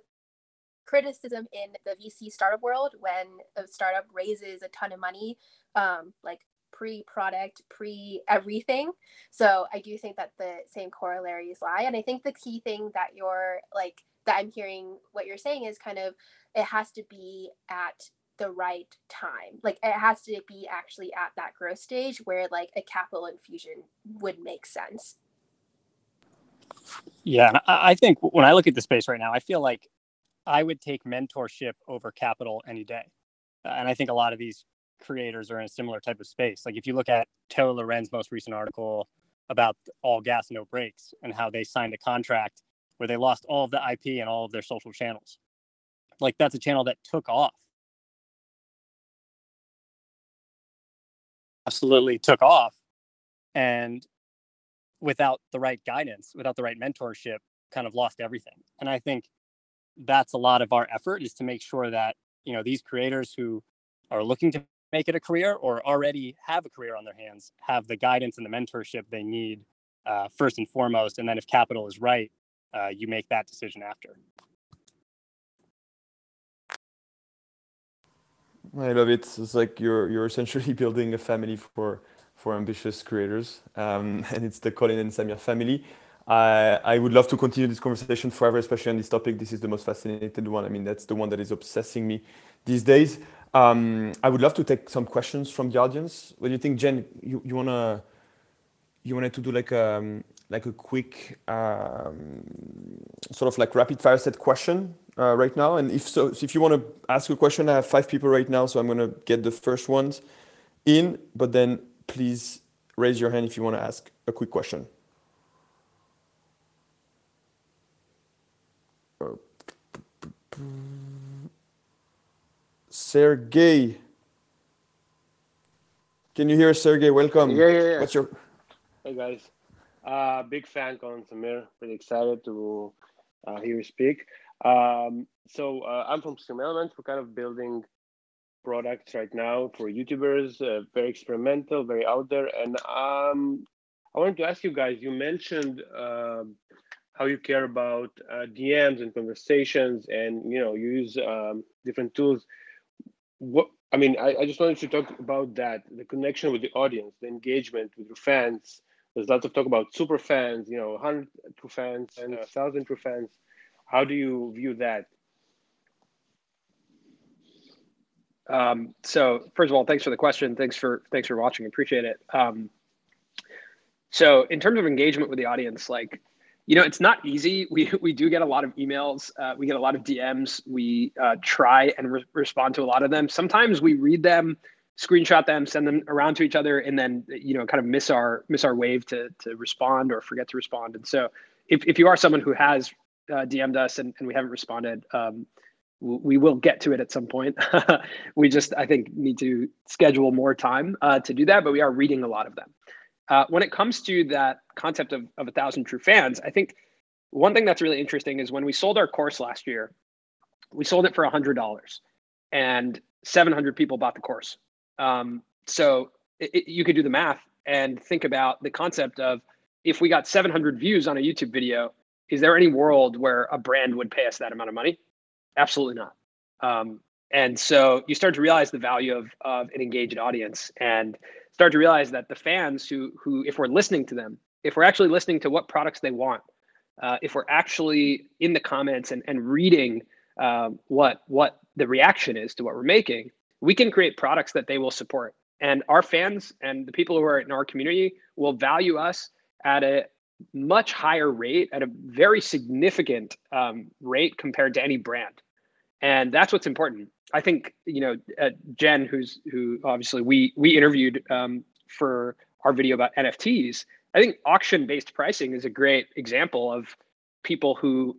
criticism in the VC startup world when a startup raises a ton of money, um, like pre product, pre everything. So I do think that the same corollaries lie. And I think the key thing that you're like that I'm hearing what you're saying is kind of it has to be at the right time. Like it has to be actually at that growth stage where like a capital infusion would make sense. Yeah, and I think when I look at the space right now, I feel like I would take mentorship over capital any day. Uh, and I think a lot of these creators are in a similar type of space. Like if you look at Taylor Lorenz' most recent article about all gas, no brakes, and how they signed a contract where they lost all of the IP and all of their social channels. Like that's a channel that took off. Absolutely took off. And without the right guidance, without the right mentorship, kind of lost everything. And I think that's a lot of our effort is to make sure that, you know, these creators who are looking to make it a career or already have a career on their hands have the guidance and the mentorship they need uh, first and foremost. And then if capital is right, uh, you make that decision after. I love it. It's like you're you're essentially [LAUGHS] building a family for for ambitious creators, um, [LAUGHS] and it's the Colin and Samir family. I I would love to continue this conversation forever, especially on this topic. This is the most fascinated one. I mean, that's the one that is obsessing me these days. Um, I would love to take some questions from the audience. What do you think, Jen? You, you wanna you wanted to do like a um, like a quick um, sort of like rapid fire set question uh, right now. And if so, so if you want to ask a question, I have five people right now, so I'm gonna get the first ones in. But then please raise your hand if you want to ask a quick question. Sergey. Can you hear Sergey? Welcome. Yeah, yeah, yeah. What's your Hey guys, uh, big fan, Colin Samir. Pretty excited to uh, hear you speak. Um, so uh, I'm from Stream Elements. We're kind of building products right now for YouTubers, uh, very experimental, very out there. And um, I wanted to ask you guys. You mentioned um, how you care about uh, DMs and conversations, and you know you use um, different tools. What I mean, I, I just wanted to talk about that, the connection with the audience, the engagement with your fans there's lots of talk about super fans, you know, 100 true fans and 1,000 true fans. How do you view that? Um, so first of all, thanks for the question. Thanks for thanks for watching. Appreciate it. Um, so in terms of engagement with the audience, like you know, it's not easy. [LAUGHS] We we do get a lot of emails. Uh, we get a lot of DMs. We uh, try and re- respond to a lot of them. Sometimes we read them screenshot them, send them around to each other, and then you know kind of miss our miss our wave to to respond or forget to respond. And so if if you are someone who has uh, DM'd us and, and we haven't responded, um, we will get to it at some point. [LAUGHS] we just I think need to schedule more time uh, to do that, but we are reading a lot of them. Uh, when it comes to that concept of, of a thousand true fans, I think one thing that's really interesting is when we sold our course last year, we sold it for a hundred dollars, and 700 people bought the course. Um, so it, it, you could do the math and think about the concept of if we got 700 views on a YouTube video, is there any world where a brand would pay us that amount of money? Absolutely not. Um, and so you start to realize the value of, of an engaged audience and start to realize that the fans who, who, if we're listening to them, if we're actually listening to what products they want, uh, if we're actually in the comments and, and reading uh, what, what the reaction is to what we're making, we can create products that they will support. And our fans and the people who are in our community will value us at a much higher rate, at a very significant um, rate compared to any brand. And that's what's important. I think you know uh, Jen, who's who obviously we we interviewed um, for our video about NFTs. I think auction-based pricing is a great example of people who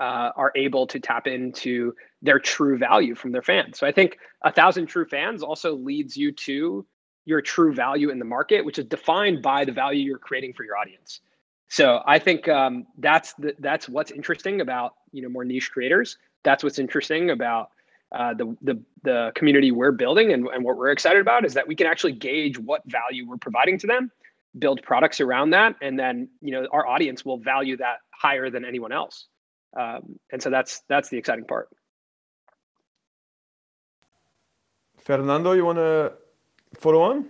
uh, are able to tap into their true value from their fans. So I think a thousand true fans also leads you to your true value in the market, which is defined by the value you're creating for your audience. So I think um, that's the, that's what's interesting about you know more niche creators. That's what's interesting about uh, the, the the community we're building and, and what we're excited about is that we can actually gauge what value we're providing to them, build products around that, and then you know our audience will value that higher than anyone else. Um, and so that's that's the exciting part. Fernando, you want to follow on?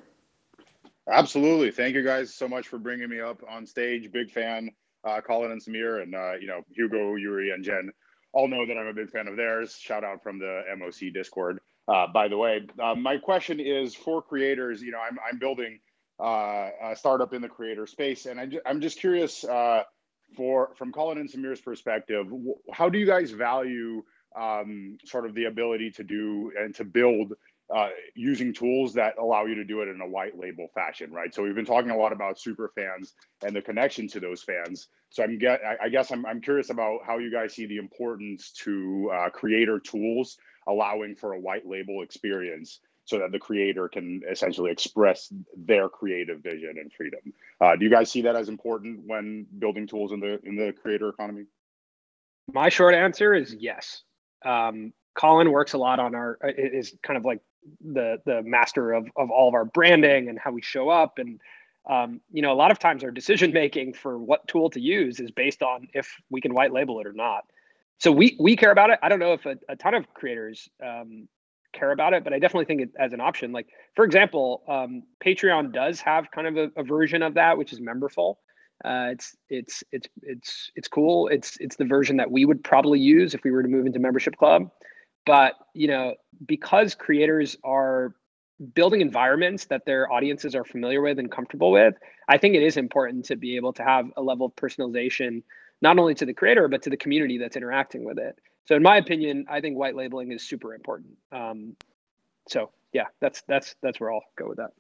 Absolutely. Thank you guys so much for bringing me up on stage. Big fan, uh, Colin and Samir, and uh, you know Hugo, Yuri, and Jen all know that I'm a big fan of theirs. Shout out from the MOC Discord. Uh, by the way, uh, my question is for creators. You know, I'm I'm building uh, a startup in the creator space, and I am just curious uh, for from Colin and Samir's perspective, how do you guys value um, sort of the ability to do and to build uh, using tools that allow you to do it in a white label fashion, right? So we've been talking a lot about super fans and the connection to those fans. So I'm get, I guess I'm, I'm curious about how you guys see the importance to uh, creator tools allowing for a white label experience so that the creator can essentially express their creative vision and freedom. Uh, do you guys see that as important when building tools in the in the creator economy? My short answer is yes. Um, Colin works a lot on our is kind of like the the master of of all of our branding and how we show up. And um, you know a lot of times our decision making for what tool to use is based on if we can white label it or not. So we we care about it. I don't know if a, a ton of creators um, care about it but i definitely think it as an option. Like for example um, patreon does have kind of a, a, version of that which is memberful. Uh, it's it's it's it's it's cool. It's it's the version that we would probably use if we were to move into membership club but you know because creators are building environments that their audiences are familiar with and comfortable with i think it is important to be able to have a level of personalization not only to the creator but to the community that's interacting with it. So in my opinion i think white labeling is super important. Um, so yeah that's that's that's where i'll go with that.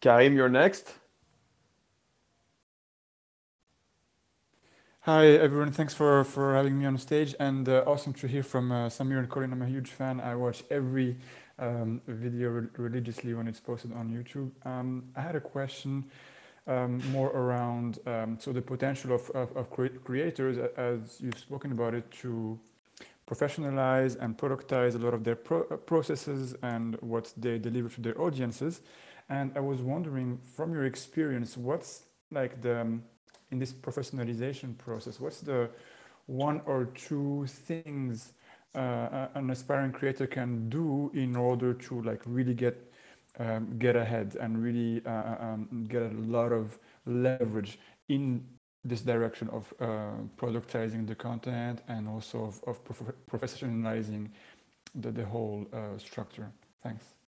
Karim you're next Hi everyone, thanks for, for having me on stage and uh, awesome to hear from uh, Samir and Colin. I'm a huge fan. I watch every um, video re religiously when it's posted on YouTube. Um, I had a question um, more around um, so the potential of, of, of cre creators as you've spoken about it to professionalize and productize a lot of their pro uh, processes and what they deliver to their audiences. And I was wondering from your experience, what's like the um, in this professionalization process? What's the one or two things uh, an aspiring creator can do in order to like really get um, get ahead and really uh, uh um, get a lot of leverage in this direction of uh, productizing the content and also of, of prof professionalizing the, the whole uh, structure. Thanks.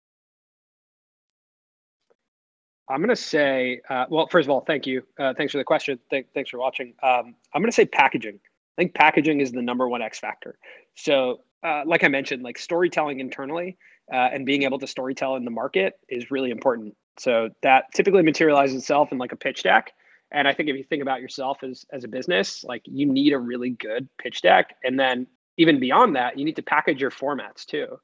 I'm going to say, uh, well, first of all, thank you. Uh, thanks for the question. Th- thanks for watching. Um, I'm going to say packaging. I think packaging is the number one X factor. So, uh, like I mentioned, like storytelling internally uh, and being able to storytell in the market is really important. So that typically materializes itself in like a pitch deck. And I think if you think about yourself as as a business, like you need a really good pitch deck, and then even beyond that, you need to package your formats too.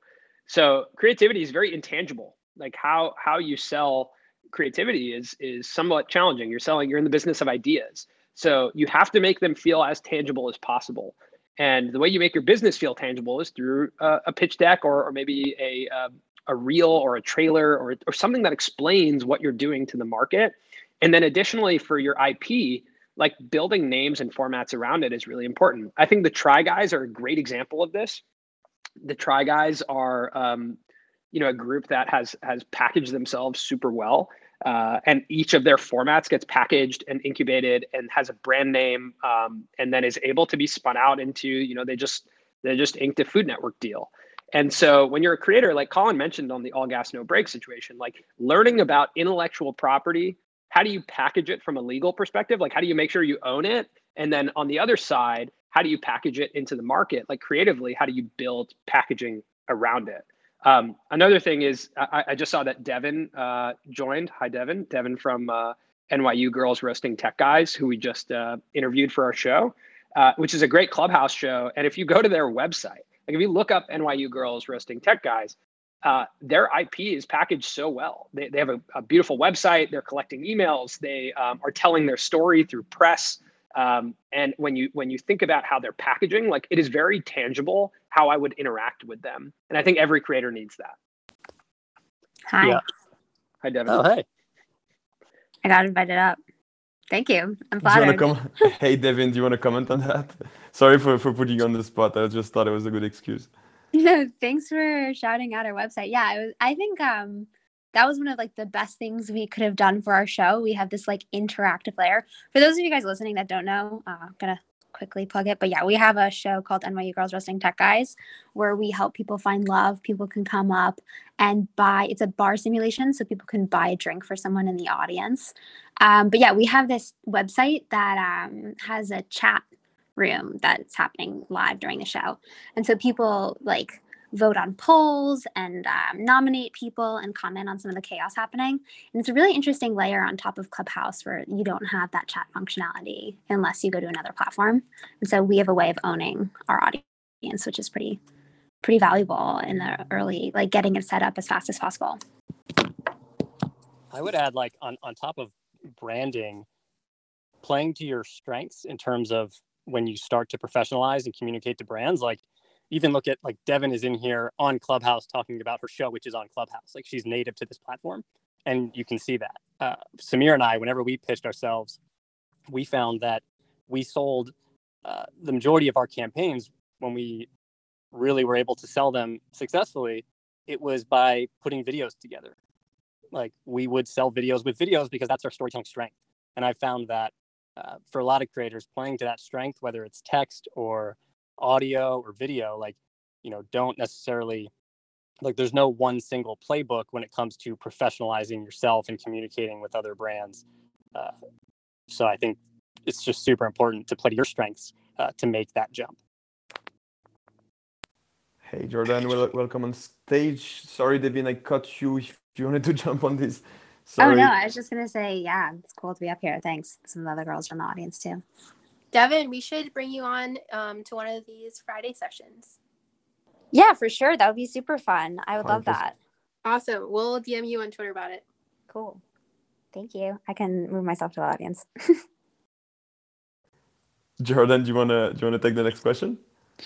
So creativity is very intangible. Like how how you sell creativity is is somewhat challenging. You're selling, you're in the business of ideas. So you have to make them feel as tangible as possible. And the way you make your business feel tangible is through uh, a pitch deck or, or maybe a, um, a reel or a trailer or, or something that explains what you're doing to the market. And then additionally for your IP, like building names and formats around it is really important. I think the Try Guys are a great example of this. The Try Guys are, um, you know, a group that has has packaged themselves super well, uh, and each of their formats gets packaged and incubated and has a brand name, um, and then is able to be spun out into, you know, they just they just inked a Food Network deal. And so when you're a creator, like Colin mentioned on the all gas no brake situation, like learning about intellectual property how do you package it from a legal perspective? Like, how do you make sure you own it? And then on the other side, how do you package it into the market? Like, creatively, how do you build packaging around it? Um, another thing is, I, I, just saw that Devin uh, joined. Hi, Devin. Devin from uh, NYU Girls Roasting Tech Guys, who we just uh, interviewed for our show, uh, which is a great clubhouse show. And if you go to their website, like if you look up NYU Girls Roasting Tech Guys, uh, their IP is packaged so well. They, they have a, a beautiful website. They're collecting emails. They um, are telling their story through press. Um, and when you when you think about how they're packaging, like it is very tangible how I would interact with them. And I think every creator needs that. Hi. Yeah. Hi, Devin. Oh, hey. I got invited up. Thank you. I'm flattered. Do you want to com- hey, Devin, do you want to comment on that? [LAUGHS] Sorry for, for putting you on the spot. I just thought it was a good excuse. No, [LAUGHS] thanks for shouting out our website. Yeah, it was, I think um, that was one of like the best things we could have done for our show. We have this like interactive layer. For those of you guys listening that don't know, uh, I'm gonna quickly plug it. But yeah, we have a show called NYU Girls Roasting Tech Guys where we help people find love. People can come up and buy. It's a bar simulation, so people can buy a drink for someone in the audience. Um, but yeah, we have this website that um, has a chat room that's happening live during the show. And so people like vote on polls and um, nominate people and comment on some of the chaos happening. And it's a really interesting layer on top of Clubhouse where you don't have that chat functionality unless you go to another platform. And so we have a way of owning our audience, which is pretty pretty valuable in the early like getting it set up as fast as possible. I would add like on on top of branding playing to your strengths in terms of when you start to professionalize and communicate to brands like even look at like devin is in here on clubhouse talking about her show which is on clubhouse. Like she's native to this platform and you can see that. Uh, samir and i whenever we pitched ourselves we found that we sold uh, the majority of our campaigns when we really were able to sell them successfully it was by putting videos together. Like we would sell videos with videos because that's our storytelling strength. And i found that uh, for a lot of creators playing to that strength whether it's text or audio or video like you know don't necessarily like there's no one single playbook when it comes to professionalizing yourself and communicating with other brands uh, so i think it's just super important to play to your strengths uh, to make that jump hey jordan welcome on stage sorry devin i cut you if you wanted to [LAUGHS] jump on this Sorry. Oh no, I was just gonna say, yeah, it's cool to be up here. Thanks. Some of the other girls from the audience too. Devin, we should bring you on um, to one of these Friday sessions. Yeah, for sure. That would be super fun. I would love that. Awesome. We'll DM you on Twitter about it. Cool. Thank you. I can move myself to the audience. [LAUGHS] Jordan, do you wanna do you wanna take the next question?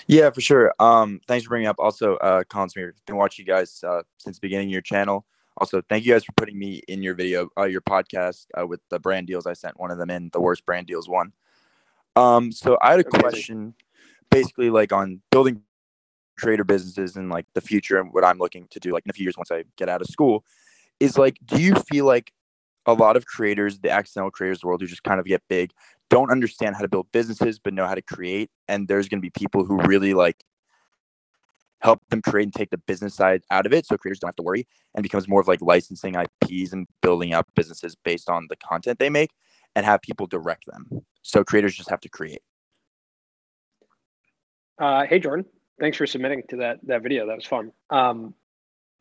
Yeah, for sure. Um, thanks for bringing up. Also, uh, Colin Samir, been watching you guys uh, since the beginning of your channel. Also, thank you guys for putting me in your video, uh, your podcast uh, with the brand deals. I sent one of them in, the worst brand deals one. Um, so I had a question, basically like on building creator businesses and like the future and what I'm looking to do, like in a few years once I get out of school, is like, do you feel like a lot of creators, the accidental creators of the world who just kind of get big, don't understand how to build businesses but know how to create, and there's going to be people who really like help them create and take the business side out of it so creators don't have to worry and becomes more of like licensing IPs and building up businesses based on the content they make and have people direct them. So creators just have to create. Uh, hey Jordan, thanks for submitting to that that video. That was fun. Um,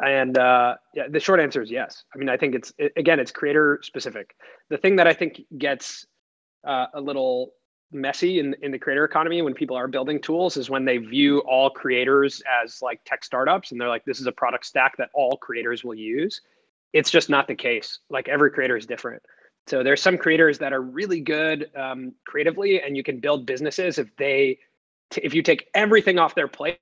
and uh, yeah, the short answer is yes. I mean, I think it's it, again, it's creator specific. The thing that I think gets uh, a little messy in, in the creator economy when people are building tools is when they view all creators as like tech startups and they're like this is a product stack that all creators will use it's just not the case like every creator is different so there's some creators that are really good um, creatively and you can build businesses if they t- if you take everything off their plate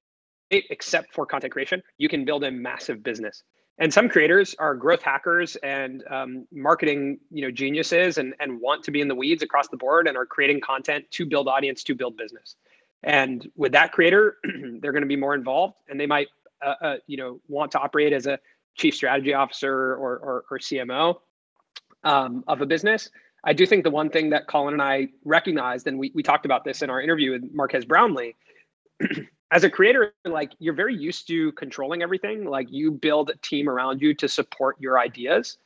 except for content creation you can build a massive business. And some creators are growth hackers and um, marketing you know geniuses and, and want to be in the weeds across the board and are creating content to build audience to build business. And with that creator [CLEARS THROAT] they're going to be more involved and they might uh, uh, you know want to operate as a chief strategy officer or, or, or cmo um, of a business i do think the one thing that colin and i recognized and we, we talked about this in our interview with Marques brownlee [CLEARS THROAT] as a creator, like you're very used to controlling everything. Like you build a team around you to support your ideas.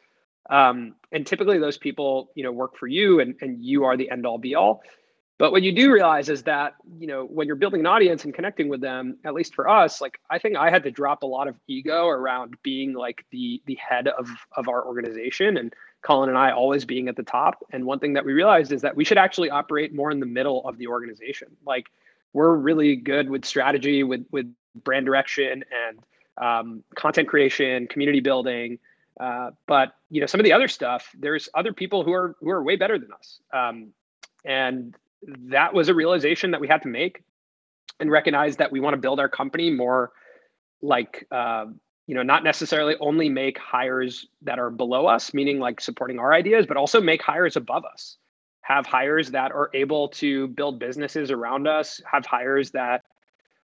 Um, and typically those people, you know, work for you and, and you are the end all be all. But what you do realize is that, you know, when you're building an audience and connecting with them, at least for us, like I think I had to drop a lot of ego around being like the the head of of our organization and Colin and I always being at the top. And one thing that we realized is that we should actually operate more in the middle of the organization. Like we're really good with strategy, with with brand direction and um, content creation, community building. Uh, but you know, some of the other stuff, there's other people who are who are way better than us, um, and that was a realization that we had to make, and recognize that we want to build our company more like uh, you know, not necessarily only make hires that are below us, meaning like supporting our ideas, but also make hires above us have hires that are able to build businesses around us, have hires that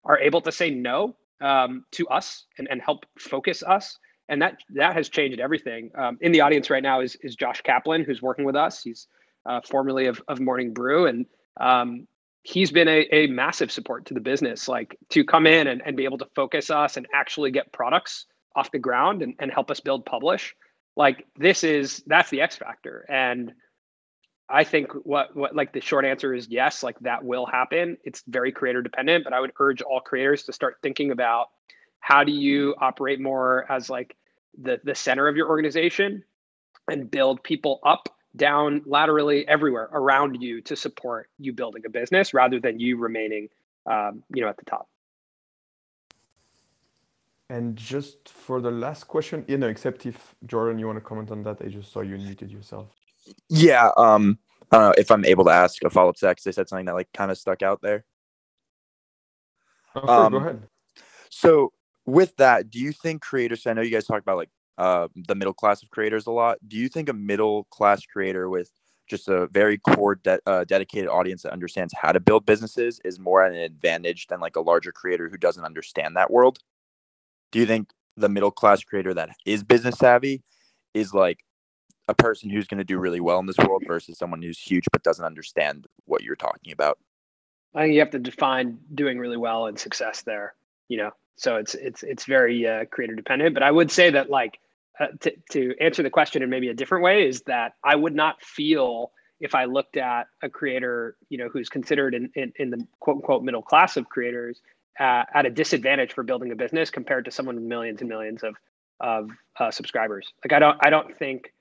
are able to say no um, to us and, and help focus us. And that that has changed everything. Um, in the audience right now is is Josh Kaplan, who's working with us. He's uh, formerly of, of Morning Brew, and um, he's been a, a massive support to the business. Like to come in and, and be able to focus us and actually get products off the ground and, and help us build publish. Like this is that's the X factor. And I think what what like the short answer is yes, like that will happen. It's very creator dependent, but I would urge all creators to start thinking about how do you operate more as like the the center of your organization and build people up, down, laterally, everywhere around you to support you building a business rather than you remaining um, you know at the top. And just for the last question, you know, except if Jordan, you want to comment on that, I just saw you muted yourself. Yeah. Um, I don't know if I'm able to ask a follow up to that because they said something that like kind of stuck out there. Oh, sure, um, go ahead. So with that, do you think creators? I know you guys talk about like uh, the middle class of creators a lot. Do you think a middle class creator with just a very core, de- uh, dedicated audience that understands how to build businesses is more at an advantage than like a larger creator who doesn't understand that world? Do you think the middle class creator that is business savvy is like a person who's going to do really well in this world versus someone who's huge but doesn't understand what you're talking about? I think you have to define doing really well and success there. You know, so it's it's it's very uh, creator dependent. But I would say that like uh, to to answer the question in maybe a different way is that I would not feel if I looked at a creator, you know, who's considered in in, in the quote unquote middle class of creators uh, at a disadvantage for building a business compared to someone with millions and millions of of uh, subscribers. Like I don't I don't think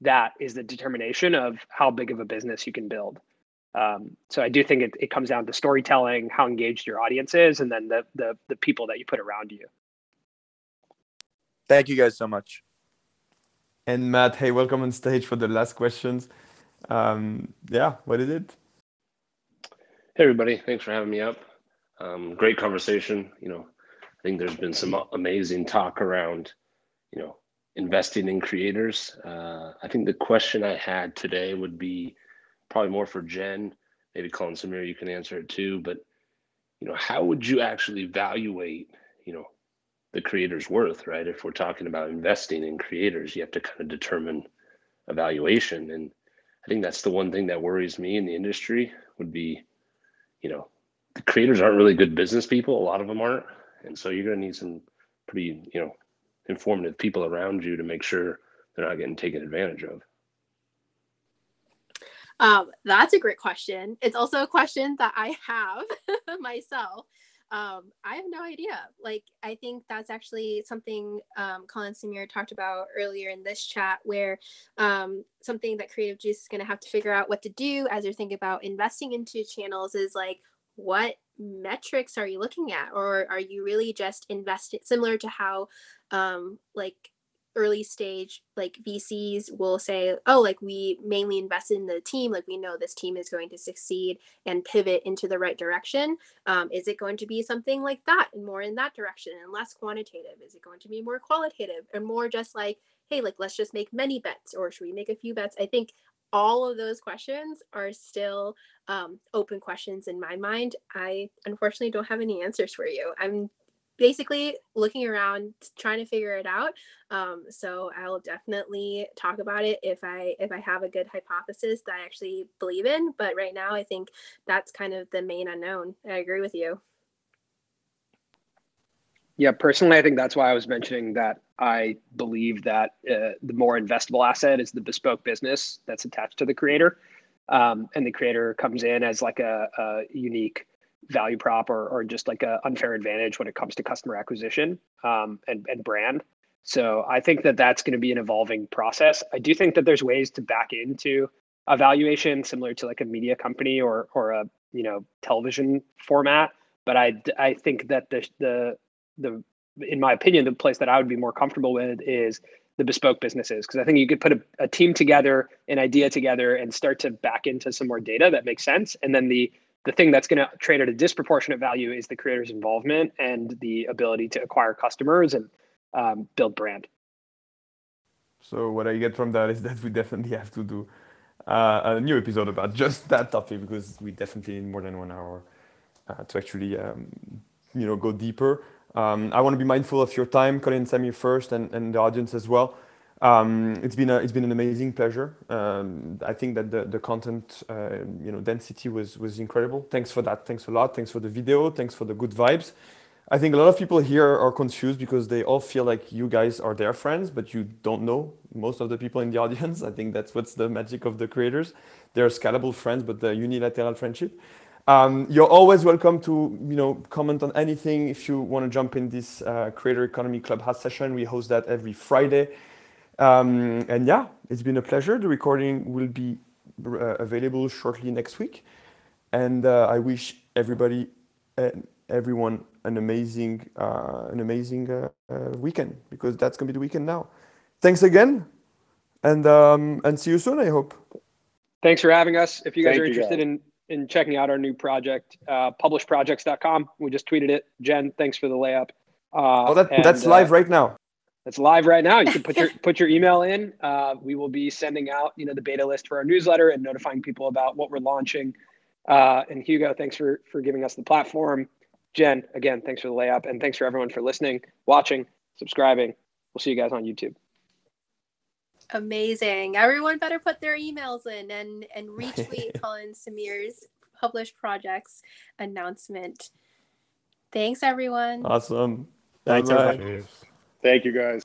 that is the determination of how big of a business you can build. Um, so I do think it, it comes down to storytelling, how engaged your audience is, and then the, the the people that you put around you. Thank you guys so much. And Matt, hey, welcome on stage for the last questions. Um, yeah, what is it? Hey everybody, thanks for having me up. Um, great conversation. You know, I think there's been some amazing talk around, you know, investing in creators. Uh, I think the question I had today would be probably more for Jen. Maybe Colin Samir, you can answer it too. But you know, how would you actually evaluate, you know, the creator's worth, right? If we're talking about investing in creators, you have to kind of determine evaluation. And I think that's the one thing that worries me in the industry would be, you know, the creators aren't really good business people. A lot of them aren't. And so you're going to need some pretty, you know, informative people around you to make sure they're not getting taken advantage of? Um, that's a great question. It's also a question that I have [LAUGHS] myself. Um, I have no idea. Like, I think that's actually something um, Colin Samir talked about earlier in this chat, where um, something that Creative Juice is going to have to figure out what to do as you're thinking about investing into channels is like, what metrics are you looking at or are you really just investing similar to how um, like early stage like VCs will say, oh, like we mainly invested in the team, like we know this team is going to succeed and pivot into the right direction. Um, is it going to be something like that and more in that direction and less quantitative? Is it going to be more qualitative and more just like, hey, like let's just make many bets or should we make a few bets? I think all of those questions are still um, open questions in my mind. I unfortunately don't have any answers for you. I'm basically looking around trying to figure it out um, so i'll definitely talk about it if i if i have a good hypothesis that i actually believe in but right now i think that's kind of the main unknown. I agree with you. Yeah personally i think that's why i was mentioning that i believe that uh, the more investable asset is the bespoke business that's attached to the creator um, and the creator comes in as like a, a unique value prop or, or just like an unfair advantage when it comes to customer acquisition um, and, and brand. So I think that that's going to be an evolving process. I do think that there's ways to back into a valuation similar to like a media company or or a you know television format. But I I think that the the the in my opinion the place that I would be more comfortable with is the bespoke businesses because I think you could put a, a team together, an idea together, and start to back into some more data that makes sense, and then the the thing that's going to trade at a disproportionate value is the creator's involvement and the ability to acquire customers and um, build brand. So what I get from that is [LAUGHS] that we definitely have to do uh, a new episode about just that topic because we definitely need more than one hour uh, to actually um, you know go deeper. Um, I want to be mindful of your time, Colin, Samir first, and, and the audience as well. Um, it's been a, it's been an amazing pleasure. Um, I think that the, the content uh, you know density was was incredible. Thanks for that. Thanks a lot. Thanks for the video. Thanks for the good vibes. I think a lot of people here are confused because they all feel like you guys are their friends, but you don't know most of the people in the [LAUGHS] audience. I think that's what's the magic of the creators. They're scalable friends, but the unilateral friendship. Um, you're always welcome to you know comment on anything if you want to jump in this uh, creator economy clubhouse session. We host that every Friday. Um, and yeah, it's been a pleasure. The recording will be uh, available shortly next week. And uh, I wish everybody and everyone an amazing, uh, an amazing uh, uh, weekend because that's gonna be the weekend now. Thanks again, and um, and see you soon. I hope. Thanks for having us. If you guys Thank are interested guys. in in checking out our new project, uh, publishprojects.com. We just tweeted it. Jen, thanks for the layup. Uh, Oh, that, and, that's uh, live right now. It's live right now. You can put your [LAUGHS] put your email in. Uh, we will be sending out, you know, the beta list for our newsletter and notifying people about what we're launching. Uh, and Hugo, thanks for for giving us the platform. Jen, again, thanks for the layup, and thanks for everyone for listening, watching, subscribing. We'll see you guys on YouTube. Amazing. Everyone better put their emails in and and retweet [LAUGHS] Colin Samir's published projects announcement. Thanks everyone. Awesome. Thanks, Bye-bye. Thank you guys.